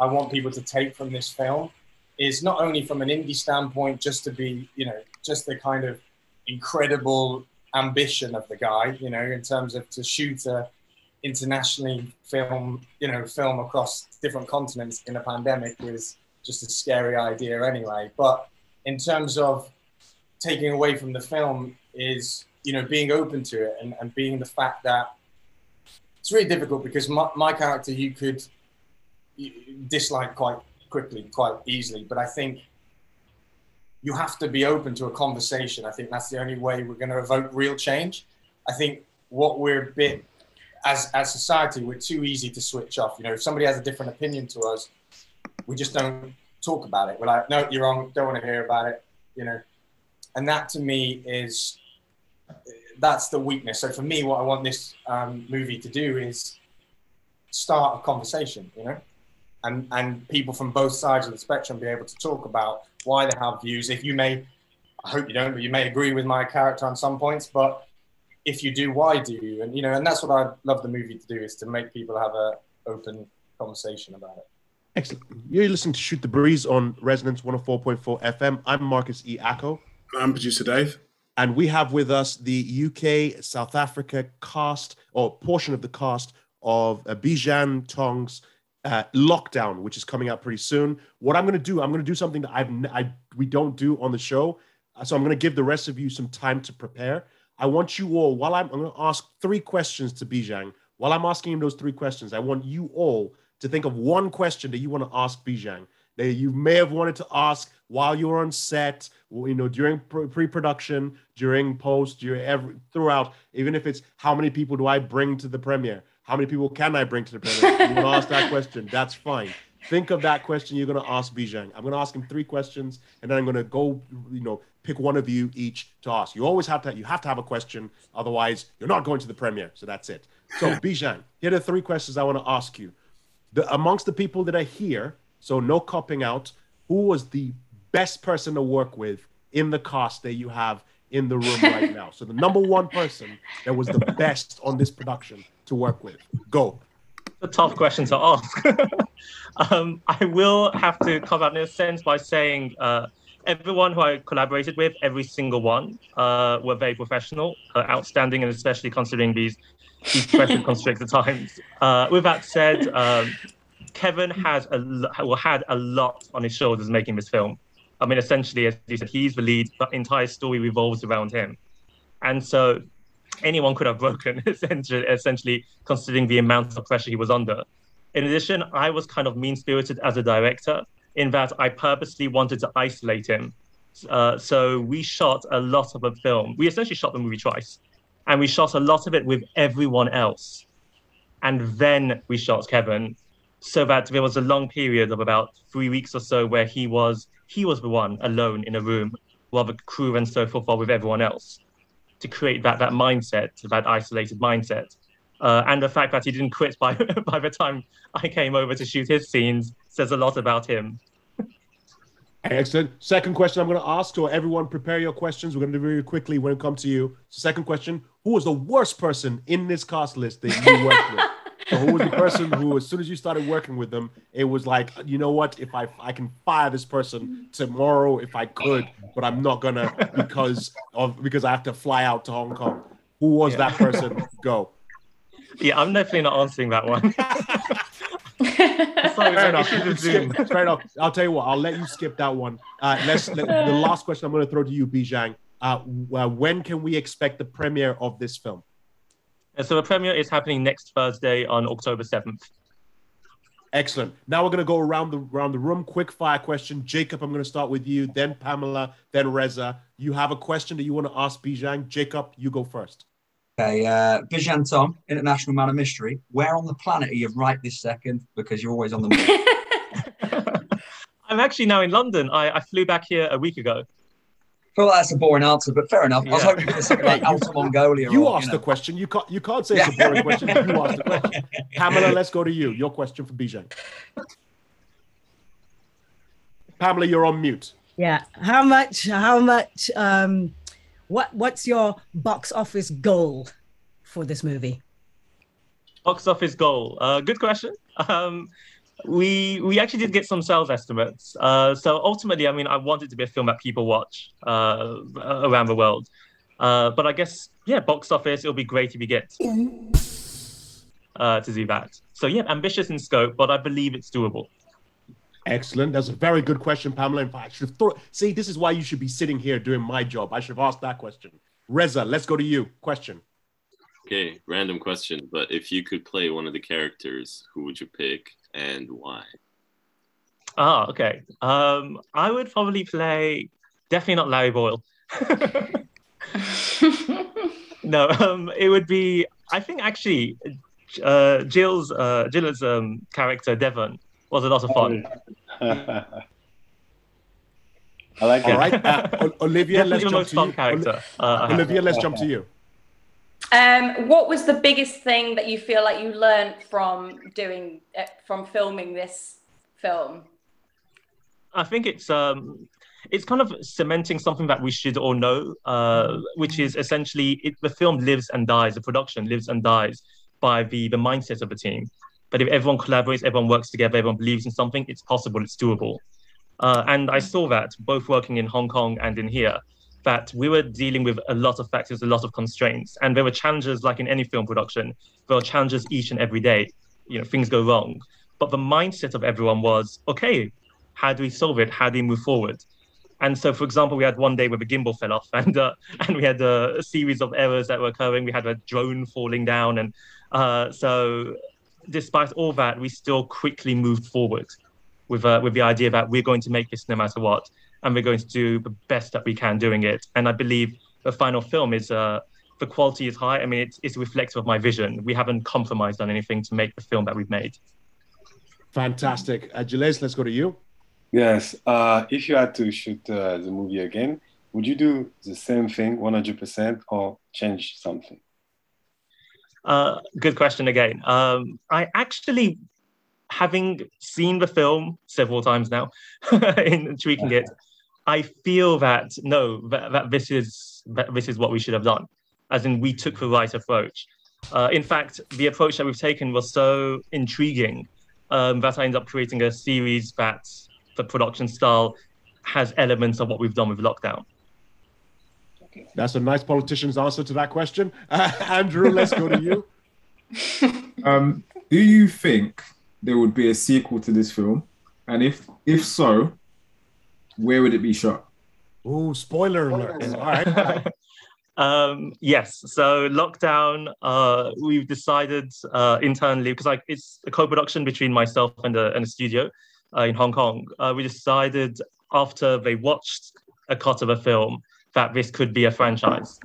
I want people to take from this film is not only from an indie standpoint, just to be, you know, just the kind of incredible ambition of the guy, you know, in terms of to shoot a internationally film, you know, film across different continents in a pandemic is just a scary idea anyway. But in terms of taking away from the film is, you know, being open to it and, and being the fact that it's really difficult because my, my character you could dislike quite quickly, quite easily. But I think you have to be open to a conversation. I think that's the only way we're going to evoke real change. I think what we're a bit as as society, we're too easy to switch off. You know, if somebody has a different opinion to us, we just don't talk about it. We're like, no, you're wrong. Don't want to hear about it. You know, and that to me is that's the weakness. So for me, what I want this um, movie to do is start a conversation. You know, and and people from both sides of the spectrum be able to talk about why they have views. If you may, I hope you don't, but you may agree with my character on some points, but if you do, why do you? And you know, and that's what I love the movie to do is to make people have a open conversation about it.
Excellent. You're listening to Shoot the Breeze on Resonance 104.4 FM. I'm Marcus E. Acko.
I'm producer Dave.
And we have with us the UK South Africa cast or portion of the cast of uh, Bizhan Tong's uh, Lockdown, which is coming out pretty soon. What I'm going to do, I'm going to do something that I've I, we don't do on the show. So I'm going to give the rest of you some time to prepare. I want you all, while I'm, I'm going to ask three questions to Bizhan, While I'm asking him those three questions, I want you all to think of one question that you want to ask Bizhan that you may have wanted to ask while you were on set, you know, during pre-production, during post, during every throughout. Even if it's how many people do I bring to the premiere? How many people can I bring to the premiere? you want to ask that question? That's fine. Think of that question you're going to ask Bizhan. I'm going to ask him three questions, and then I'm going to go, you know, pick one of you each to ask. You always have to, you have to have a question, otherwise you're not going to the premiere. So that's it. So Bizhan, here are the three questions I want to ask you. The, amongst the people that are here, so no copping out, who was the best person to work with in the cast that you have in the room right now? So the number one person that was the best on this production to work with. Go.
a tough question to ask. um, I will have to come out in a sense by saying uh, everyone who I collaborated with, every single one, uh, were very professional, uh, outstanding, and especially considering these these pressure constricted times. Uh, with that said, um, Kevin has a well, had a lot on his shoulders making this film. I mean, essentially, as you said, he's the lead, but the entire story revolves around him. And so anyone could have broken, essentially, essentially considering the amount of pressure he was under. In addition, I was kind of mean spirited as a director in that I purposely wanted to isolate him. Uh, so we shot a lot of the film. We essentially shot the movie twice, and we shot a lot of it with everyone else. And then we shot Kevin, so that there was a long period of about three weeks or so where he was he was the one alone in a room, while the crew and so forth were with everyone else, to create that that mindset, that isolated mindset. Uh, and the fact that he didn't quit by by the time I came over to shoot his scenes says a lot about him.
Excellent. Second question I'm going to ask, so everyone prepare your questions. We're going to do very quickly when it comes to you. Second question Who was the worst person in this cast list that you worked with? So who was the person who, as soon as you started working with them, it was like, you know what? If I I can fire this person tomorrow if I could, but I'm not gonna because of because I have to fly out to Hong Kong. Who was that person? Go.
Yeah, I'm definitely not answering that one.
Fair enough. Skip- Fair enough. I'll tell you what. I'll let you skip that one. Uh, let's. Let, the last question I'm going to throw to you, Bizhan. Uh, uh, when can we expect the premiere of this film?
So the premiere is happening next Thursday on October 7th.
Excellent. Now we're going to go around the around the room. Quick fire question. Jacob, I'm going to start with you. Then Pamela. Then Reza. You have a question that you want to ask Bizhan. Jacob, you go first.
Okay, uh, Bizhan Tong, International Man of Mystery. Where on the planet are you right this second? Because you're always on the move.
I'm actually now in London. I, I flew back here a week ago.
well, that's a boring answer, but fair enough. I was
Yeah.
hoping for something like Outer Mongolia.
You
or,
asked
know.
the question. You can't. You can't say it's a boring question. You asked the question. Pamela, let's go to you. Your question for Bizhan. Pamela, you're on mute.
Yeah. How much? How much? Um, what What's your box office goal for this movie?
Box office goal. Uh, good question. Um, we we actually did get some sales estimates. Uh, so ultimately, I mean, I want it to be a film that people watch uh, around the world. Uh, but I guess yeah, box office. It'll be great if you get uh, to do that. So yeah, ambitious in scope, but I believe it's doable.
Excellent. That's a very good question, Pamela. In fact, I should have thought. See, this is why you should be sitting here doing my job. I should have asked that question. Reza, let's go to you. Question.
Okay, random question, but if you could play one of the characters, who would you pick and why?
Ah, okay. Um, I would probably play definitely not Larry Boyle. no, um, it would be. I think actually, uh, Jill's uh, Jill's um, character Devon was a lot of fun.
I like it.
right, uh, O- Olivia, let's jump to you.
character.
Oli-
Uh,
Olivia, let's jump to you.
Um, what was the biggest thing that you feel like you learned from doing uh, from filming this film?
I think it's um, it's kind of cementing something that we should all know, uh, which is essentially it, the film lives and dies, the production lives and dies by the the mindset of the team. But if everyone collaborates, everyone works together, everyone believes in something, it's possible, it's doable. Uh, and I saw that both working in Hong Kong and in here, that we were dealing with a lot of factors, a lot of constraints, and there were challenges like in any film production. There are challenges each and every day. You know, things go wrong, but the mindset of everyone was, okay, how do we solve it? How do we move forward? And so, for example, we had one day where the gimbal fell off, and uh, and we had a, a series of errors that were occurring. We had a drone falling down, and uh, so, despite all that, we still quickly moved forward with uh, with the idea that we're going to make this no matter what, and we're going to do the best that we can doing it. And I believe the final film is uh, the quality is high. I mean, it's, it's reflective of my vision. We haven't compromised on anything to make the film that we've made.
Fantastic. Uh, Gilles, let's go to you.
Yes. Uh, if you had to shoot uh, the movie again, would you do the same thing 100% or change something?
Uh, good question again. Um, I actually, having seen the film several times now, in tweaking it, I feel that no, that, that this is that this is what we should have done, as in we took the right approach. Uh, in fact, the approach that we've taken was so intriguing um, that I ended up creating a series that the production style has elements of what we've done with lockdown.
That's a nice politician's answer to that question. Uh, Andrew, let's go to you.
Um, do you think there would be a sequel to this film? And if if so, where would it be shot?
Oh, spoiler alert. All right.
Um, yes. So lockdown, uh, we've decided uh, internally because like it's a co-production between myself and a, and a studio uh, in Hong Kong. Uh, we decided after they watched a cut of a film that this could be a franchise.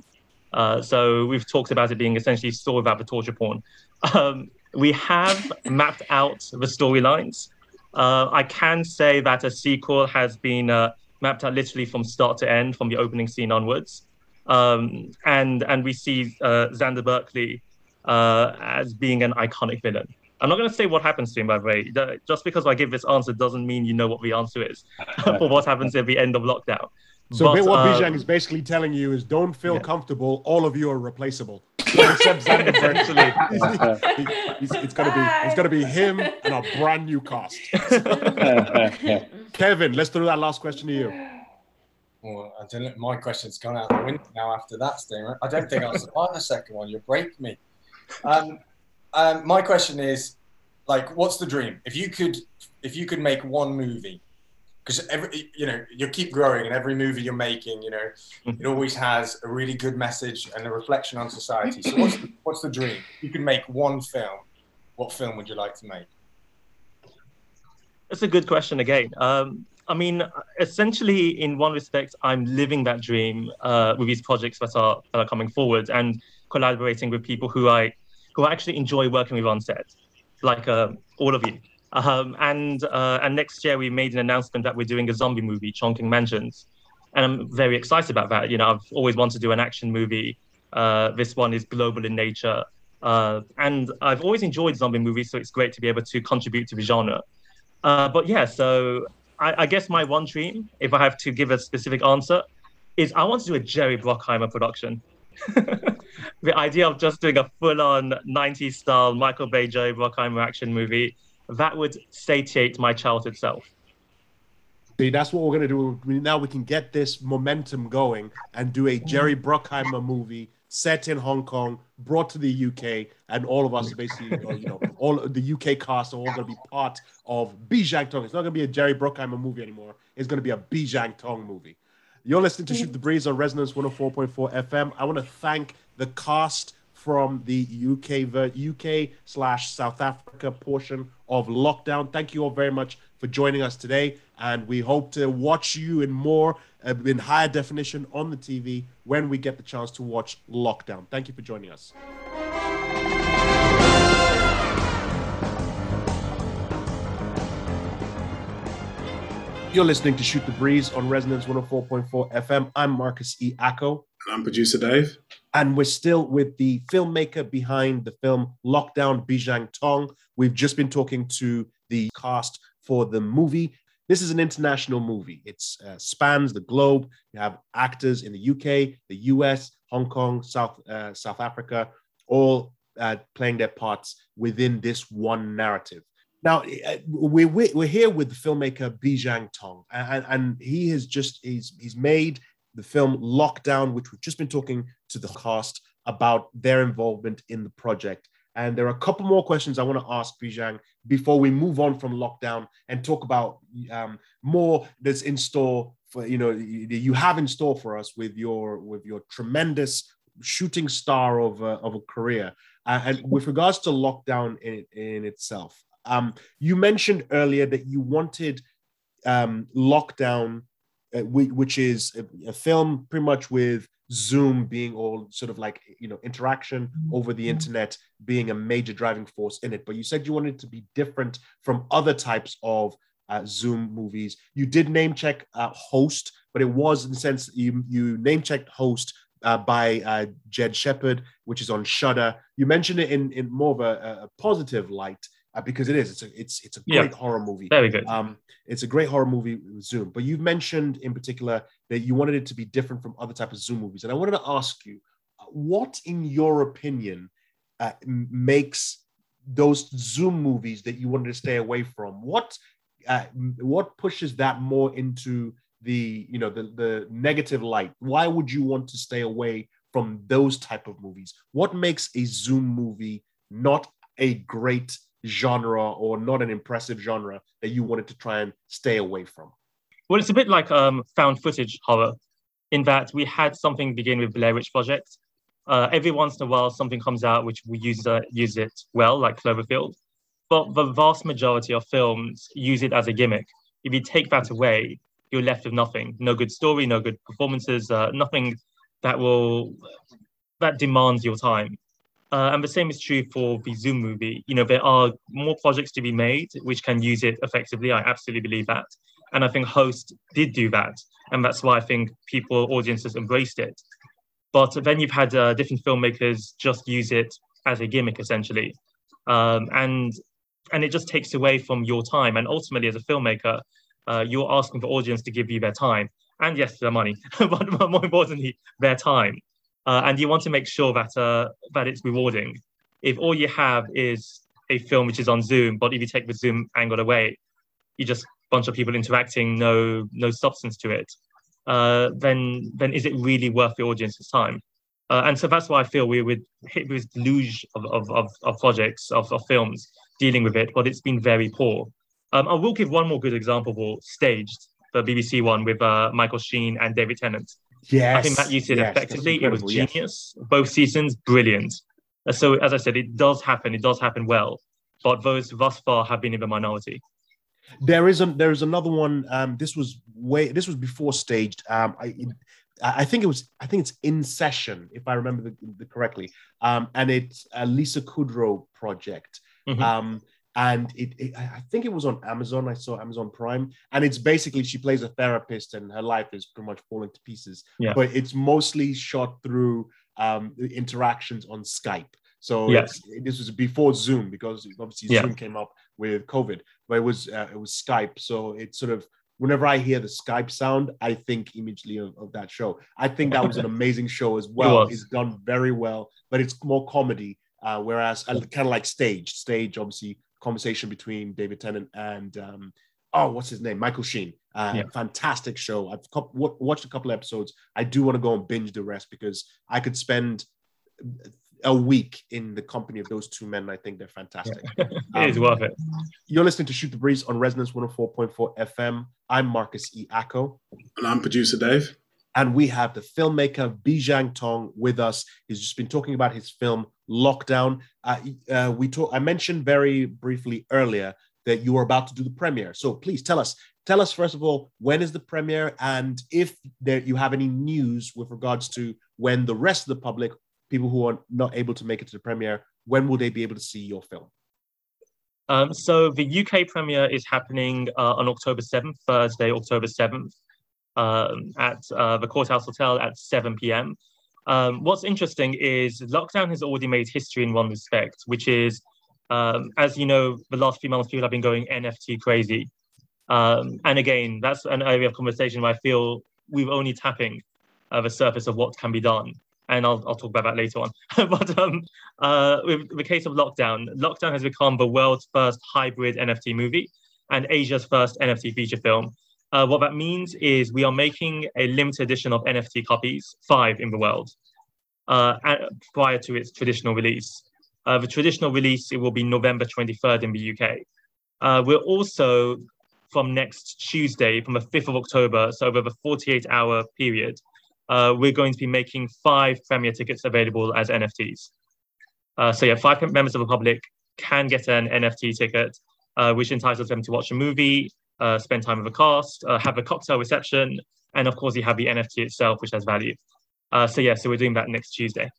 Uh, so we've talked about it being essentially a story about the torture porn. Um, we have mapped out the storylines. Uh, I can say that a sequel has been uh, mapped out literally from start to end, from the opening scene onwards. Um, and and we see uh, Xander Berkeley uh, as being an iconic villain. I'm not going to say what happens to him, by the way. Just because I give this answer doesn't mean you know what the answer is for what happens at the end of lockdown.
So
But,
what
uh,
Bizhan is basically telling you is don't feel comfortable. All of you are replaceable. Except Xander Berkeley. He's- it's gonna be it's gonna be him and a brand new cast. Kevin, let's throw that last question to you.
Well, I don't know. My question's gone out the window now after that, Stinger. I don't think I'll survive the second one. You'll break me. Um, um, my question is, like, what's the dream? If you could, if you could make one movie, because every, you know, you keep growing, and every movie you're making, you know, it always has a really good message and a reflection on society. So, what's the, what's the dream? If you could make one film, what film would you like to make?
That's a good question again. Um, I mean, essentially, in one respect, I'm living that dream uh, with these projects that are that are coming forward and collaborating with people who I who I actually enjoy working with on set, like uh, all of you. Um, and uh, and next year we made an announcement that we're doing a zombie movie, Chungking Mansions, and I'm very excited about that. You know, I've always wanted to do an action movie. Uh, this one is global in nature, uh, and I've always enjoyed zombie movies, so it's great to be able to contribute to the genre. Uh, but yeah, so I, I guess my one dream, if I have to give a specific answer, is I want to do a Jerry Bruckheimer production. the idea of just doing a full-on 90s style Michael Bay Jerry Bruckheimer action movie that would satiate my childhood self.
See, that's what we're gonna do. Now we can get this momentum going and do a Jerry mm. Bruckheimer movie set in Hong Kong, brought to the UK, and all of us basically, you know, all the UK cast are all gonna be part of Bizhan Tong. It's not gonna be a Jerry Bruckheimer movie anymore. It's gonna be a Bizhan Tong movie. You're listening to Shoot the Breeze on Resonance 104.4 FM. I want to thank the cast from the UK UK slash South Africa portion of lockdown. Thank you all very much for joining us today, and we hope to watch you in more uh, in higher definition on the TV when we get the chance to watch Lockdown. Thank you for joining us. You're listening to Shoot the Breeze on Resonance 104.4 FM. I'm Marcus E. Acko.
And I'm producer Dave.
And we're still with the filmmaker behind the film Lockdown, Bizhan Tong. We've just been talking to the cast for the movie. This is an international movie. It uh, spans the globe. You have actors in the UK, the US, Hong Kong, South uh, South Africa, all uh, playing their parts within this one narrative. Now uh, we're we're here with the filmmaker Bizhan Tong, and, and he has just he's he's made the film Lockdown, which we've just been talking to the cast about their involvement in the project. And there are a couple more questions I want to ask Bizhan before we move on from lockdown and talk about um, more that's in store for you know you have in store for us with your with your tremendous shooting star of a, of a career. Uh, and with regards to lockdown in, in itself, um, you mentioned earlier that you wanted um, Lockdown, which is a, a, film pretty much with Zoom being all sort of like, you know, interaction over the internet being a major driving force in it. But you said you wanted to be different from other types of uh, Zoom movies. You did name check uh, Host, but it was in the sense you, you name checked Host uh, by uh, Jed Shepherd, which is on Shudder. You mentioned it in, in more of a, a positive light uh, because it is. It's a it's it's a great
Yeah.
horror movie.
Very good.
Um, it's a great horror movie with Zoom. But you've mentioned in particular that you wanted it to be different from other type of Zoom movies, and I wanted to ask you, uh, what in your opinion uh, makes those Zoom movies that you wanted to stay away from? What uh, what pushes that more into the you know the the negative light? Why would you want to stay away from those type of movies? What makes a Zoom movie not a great genre or not an impressive genre that you wanted to try and stay away from?
Well, it's a bit like um, found footage horror, in that we had something begin with Blair Witch Project. Uh, every once in a while, something comes out which we use uh, use it well, like Cloverfield. But the vast majority of films use it as a gimmick. If you take that away, you're left with nothing. No good story, no good performances, uh, nothing that will that demands your time. Uh, and the same is true for the Zoom movie. You know, there are more projects to be made which can use it effectively. I absolutely believe that. And I think Host did do that. And that's why I think people, audiences embraced it. But then you've had uh, different filmmakers just use it as a gimmick, essentially. Um, and and it just takes away from your time. And ultimately, as a filmmaker, uh, you're asking the audience to give you their time and yes, their money, but more importantly, their time uh, and you want to make sure that uh, that it's rewarding. If all you have is a film which is on Zoom, but if you take the Zoom angle away, you just bunch of people interacting, no no substance to it. Uh, then then is it really worth the audience's time? Uh, and so that's why I feel we would hit with deluge of, of, of, of projects of, of films dealing with it, but it's been very poor. Um, I will give one more good example for Staged, the BBC one with uh, Michael Sheen and David Tennant.
Yes,
I think that used it
yes,
effectively. It was
incredible, yes.
genius. Both seasons, brilliant. Uh, So, as I said, it does happen. It does happen well, but those thus far have been in the minority.
There is a there is another one. Um, this was way this was before staged. Um, I I think it was I think it's in session if I remember the, the correctly. Um, and it's a Lisa Kudrow project.
Mhm.
Um, and it, it I think it was on Amazon. I saw Amazon Prime, and it's basically she plays a therapist, and her life is pretty much falling to pieces.
Yeah.
But it's mostly shot through um, interactions on Skype. So
Yes.
this was before Zoom because obviously
Yeah.
Zoom came up with COVID, but it was uh, it was Skype. So it's sort of whenever I hear the Skype sound, I think immediately of, of that show. I think that was an amazing show as well.
was.
It's done very well, but it's more comedy. Uh, whereas uh, kind of like stage, stage obviously conversation between David Tennant and um, oh, what's his name, Michael Sheen. Uh,
Yeah.
Fantastic show. I've co- wa- watched a couple episodes. I do want to go and binge the rest because I could spend a week in the company of those two men. I think they're fantastic.
It is worth it.
You're listening to Shoot the Breeze on Resonance 104.4 FM. I'm Marcus E. Acko.
And I'm producer Dave.
And we have the filmmaker Bizhan Tong with us. He's just been talking about his film Lockdown. Uh, uh, we talk, I mentioned very briefly earlier that you were about to do the premiere. So please tell us, tell us first of all, when is the premiere, and if there you have any news with regards to when the rest of the public, people who are not able to make it to the premiere, when will they be able to see your film?
Um, so the UK premiere is happening uh, on October 7th, Thursday, October 7th, um, at uh, the Courthouse Hotel at 7 p.m. Um, what's interesting is lockdown has already made history in one respect, which is, um, as you know, the last few months people have been going NFT crazy. Um, and again, that's an area of conversation where I feel we're only tapping uh, the surface of what can be done. And I'll, I'll talk about that later on. but um, uh, with the case of Lockdown, Lockdown has become the world's first hybrid NFT movie and Asia's first NFT feature film. Uh, what that means is we are making a limited edition of NFT copies, five in the world, uh, prior to its traditional release. Uh, the traditional release, it will be November 23rd in the UK. Uh, we're also, from next Tuesday, from the 5th of October, so over the 48 hour period, uh, we're going to be making five premiere tickets available as NFTs. Uh, so yeah, five members of the public can get an NFT ticket, which entitles them to watch a movie, uh, spend time with the cast, uh, have a cocktail reception, and of course you have the NFT itself, which has value. Uh, so yeah, so we're doing that next Tuesday.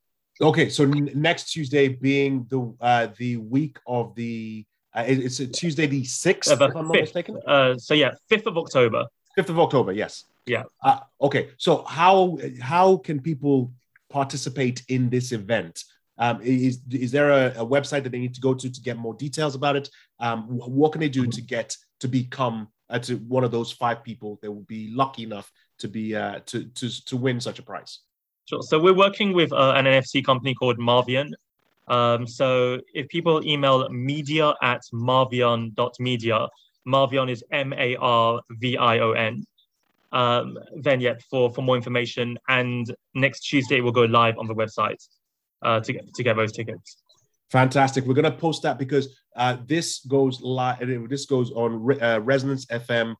Okay, so n- next Tuesday being the uh, the week of the uh, it's a Tuesday the sixth,
Uh,
if I'm not mistaken.
Uh, so yeah, fifth of October.
Fifth of October, yes.
Yeah.
Uh, okay, so how how can people participate in this event? Um, is is there a, a website that they need to go to to get more details about it? Um, what can they do to get to become uh, to one of those five people that would be lucky enough to be uh, to to to win such a prize?
Sure. So we're working with uh, an NFT company called Marvion. Um, so if people email media at marvion.media, Marvion is M A R V I O N. Um, then, yeah, for, for more information. And next Tuesday, we'll go live on the website uh, to, get, to get those tickets.
Fantastic. We're gonna post that because uh, this goes live. This goes on Re- uh, Resonance FM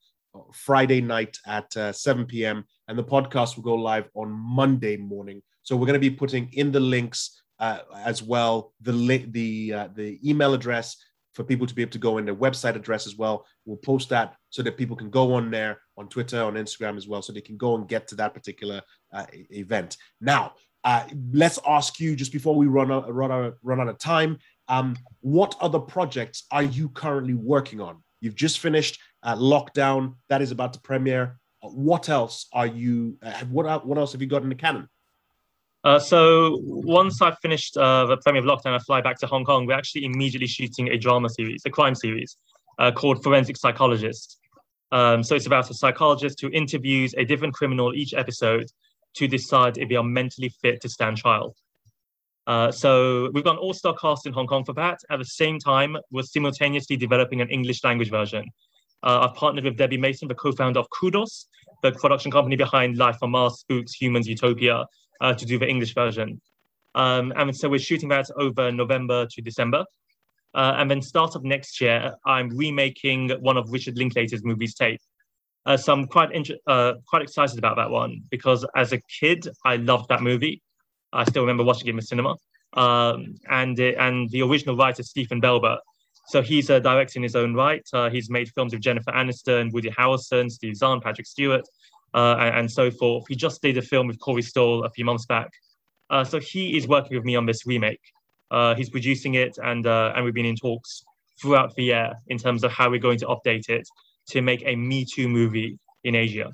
Friday night at uh, 7 p.m. and the podcast will go live on Monday morning. So we're gonna be putting in the links uh, as well the link, the uh, the email address for people to be able to go in their website address as well. We'll post that so that people can go on there on Twitter, on Instagram as well, so they can go and get to that particular uh, event. Now, uh, let's ask you just before we run out, run out, run out of time. Um, what other projects are you currently working on? You've just finished uh, Lockdown, that is about to premiere. Uh, What else are you? Uh, what what else have you got in the canon?
Uh, so once I've finished uh, the premiere of Lockdown, I fly back to Hong Kong. We're actually immediately shooting a drama series, a crime series uh, called Forensic Psychologist. Um, so it's about a psychologist who interviews a different criminal each episode to decide if they are mentally fit to stand trial. Uh, so we've got an all-star cast in Hong Kong for that. At the same time, we're simultaneously developing an English language version. Uh, I've partnered with Debbie Mason, the co-founder of Kudos, the production company behind Life on Mars, Spooks, Humans, Utopia, uh, to do the English version. Um, and so we're shooting that over November to December. Uh, and then start of next year, I'm remaking one of Richard Linklater's movies, Tape. Uh, so I'm quite inter- uh, quite excited about that one because as a kid, I loved that movie. I still remember watching it in the cinema. Um, and it, and the original writer Stephen Belber. So he's a director in his own right. Uh, he's made films with Jennifer Aniston, Woody Harrelson, Steve Zahn, Patrick Stewart, uh, and, and so forth. He just did a film with Corey Stoll a few months back. Uh, so he is working with me on this remake. Uh, he's producing it, and uh, and we've been in talks throughout the year in terms of how we're going to update it to make a Me Too movie in Asia.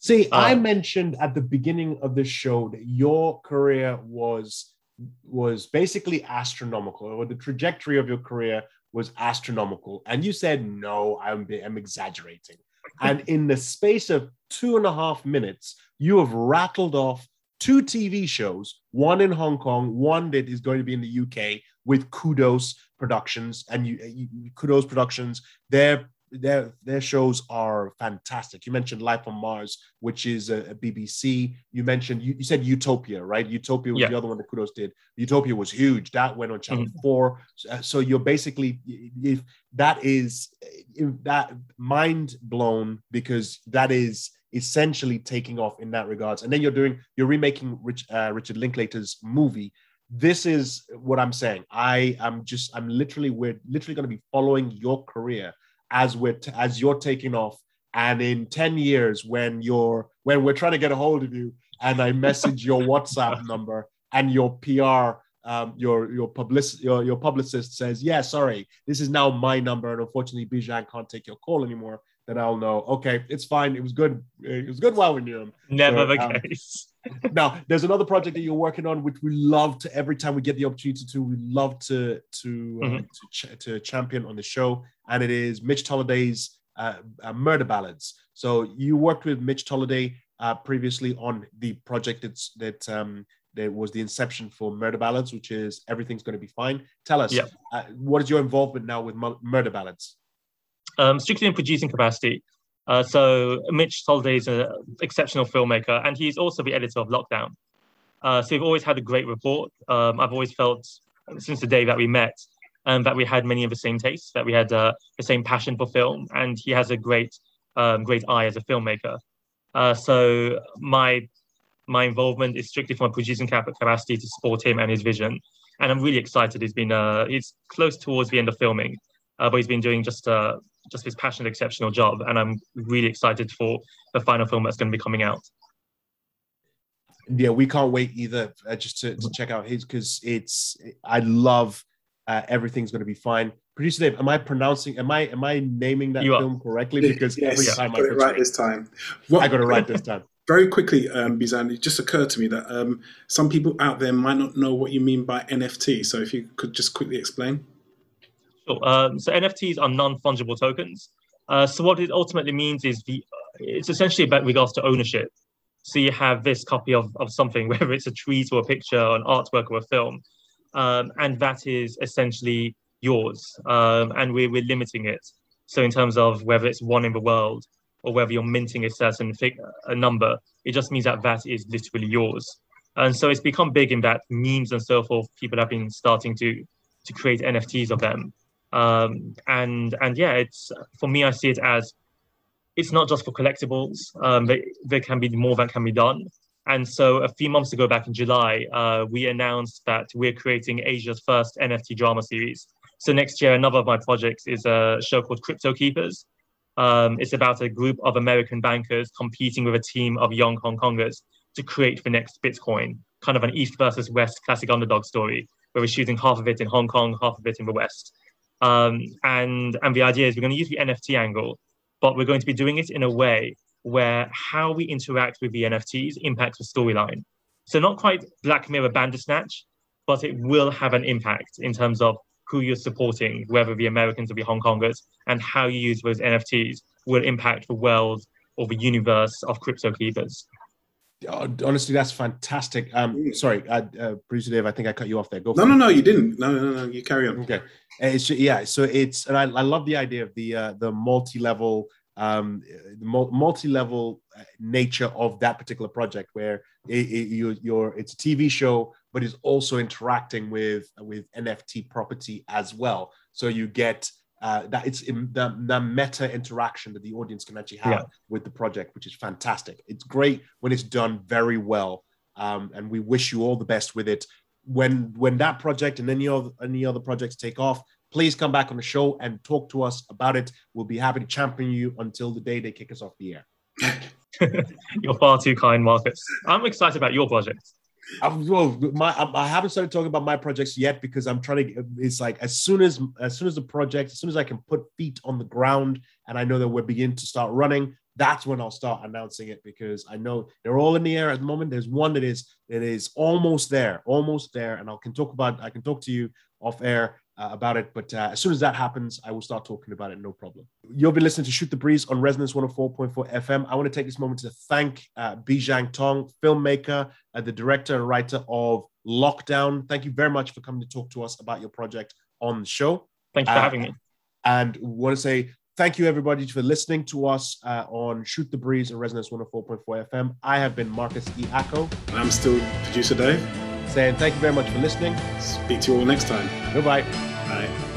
See, I
Um,
mentioned at the beginning of the show that your career was was basically astronomical, or the trajectory of your career was astronomical, and you said no, I'm I'm exaggerating. And in the space of two and a half minutes, you have rattled off two TV shows, one in Hong Kong, one that is going to be in the UK with Kudos Productions and you, you Kudos Productions. Their their their shows are fantastic. You mentioned Life on Mars, which is a, a BBC. You mentioned you, you said Utopia, right? Utopia was
Yeah.
the other one that Kudos did. Utopia was huge. That went on Channel
Mhm.
Four. So, so you're basically if that is if that mind blown because that is essentially taking off in that regards. And then you're doing you're remaking Rich, uh, Richard Linklater's movie. This is what I'm saying. I am just I'm literally we're literally going to be following your career as we're t- as you're taking off. And in 10 years, when you're when we're trying to get a hold of you and I message your WhatsApp number and your PR um, your your publicist your, your publicist says, "Yeah, sorry, this is now my number, and unfortunately, Bizhan can't take your call anymore," then I'll know. Okay, it's fine. It was good. It was good while we knew him.
Never
So,
the
um,
case.
now, there's another project that you're working on, which we love to every time we get the opportunity to. We love to to uh,
Mhm.
to, ch- to champion on the show, and it is Mitch Tolliday's uh, uh, Murder Ballads. So you worked with Mitch Tolliday uh, previously on the project that's that um, that was the inception for Murder Ballads, which is Everything's Going to Be Fine. Tell us,
Yeah.
uh, what is your involvement now with Murder Ballads?
Um, strictly in producing capacity. Uh, so Mitch Soliday is an exceptional filmmaker, and he's also the editor of Lockdown. Uh, so we've always had a great rapport. Um, I've always felt since the day that we met um, that we had many of the same tastes, that we had uh, the same passion for film, and he has a great, um, great eye as a filmmaker. Uh, so my my involvement is strictly from a producing capacity to support him and his vision, and I'm really excited. He's been uh, he's close towards the end of filming, uh, but he's been doing just uh, just his passionate, exceptional job, and I'm really excited for the final film that's going to be coming out.
yeah, we can't wait either uh, just to, to check out his because it's I love uh, everything's going to be fine. Producer Dave, am I pronouncing? Am I am I naming that
You are.
film correctly? Because every
yes,
I
got
I
it right
it,
this time.
I got it right this time.
Very quickly, um, Bizhan, it just occurred to me that um, some people out there might not know what you mean by NFT. So if you could just quickly explain.
Sure. Um, so NFTs are non-fungible tokens. Uh, so what it ultimately means is the it's essentially about regards to ownership. So you have this copy of, of something, whether it's a tweet or a picture, or an artwork or a film, um, and that is essentially yours. Um, and we're, we're limiting it. So in terms of whether it's one in the world or whether you're minting a certain fig- a number, it just means that that is literally yours. And so it's become big in that memes and so forth. People have been starting to to create NFTs of them. Um, and and yeah, it's for me. I see it as it's not just for collectibles. Um, there, there can be more that can be done. And so a few months ago, back in July, uh, we announced that we're creating Asia's first NFT drama series. So next year, another of my projects is a show called Crypto Keepers. Um, it's about a group of American bankers competing with a team of young Hong Kongers to create the next Bitcoin, kind of an East versus West classic underdog story, where we're shooting half of it in Hong Kong, half of it in the West. Um, and and the idea is we're going to use the NFT angle, but we're going to be doing it in a way where how we interact with the NFTs impacts the storyline. So not quite Black Mirror Bandersnatch, but it will have an impact in terms of who you're supporting, whether the Americans or the Hong Kongers, and how you use those NFTs will impact the world or the universe of crypto keepers.
Oh, honestly, that's fantastic. Um, sorry, uh, uh, producer Dave, I think I cut you off there. Go.
No, no,
it.
no, you didn't. No, no, no, you carry on.
Okay, Uh, it's ju- yeah. So it's and I, I love the idea of the uh, the multi level um the multi level nature of that particular project where it, it, you, you're it's a TV show, but it's also interacting with with NFT property as well. So you get. Uh, that it's in the, the meta interaction that the audience can actually have
Yeah.
with the project, which is fantastic. It's great when it's done very well, um, and we wish you all the best with it. When when that project and any other any other projects take off, please come back on the show and talk to us about it. We'll be happy to champion you until the day they kick us off the air.
You're far too kind, Marcus. I'm excited about your project.
I'm, well, my I I haven't started talking about my projects yet because I'm trying to. It's like as soon as as soon as the project, as soon as I can put feet on the ground, and I know that we're beginning to start running, that's when I'll start announcing it because I know they're all in the air at the moment. There's one that is that is almost there, almost there, and I can talk about. I can talk to you off air uh, about it. But uh, as soon as that happens, I will start talking about it. No problem. You'll be listening to Shoot the Breeze on Resonance 104.4 FM. I want to take this moment to thank uh, Bizhan Tong, filmmaker, uh, the director and writer of Lockdown. Thank you very much for coming to talk to us about your project on the show.
Thank you for
Uh,
having me.
And want to say thank you, everybody, for listening to us uh, on Shoot the Breeze on Resonance 104.4 FM. I have been Marcus E. Acko.
And I'm still producer Dave.
Saying thank you very much for listening.
Speak to you all next time.
Goodbye.
Bye.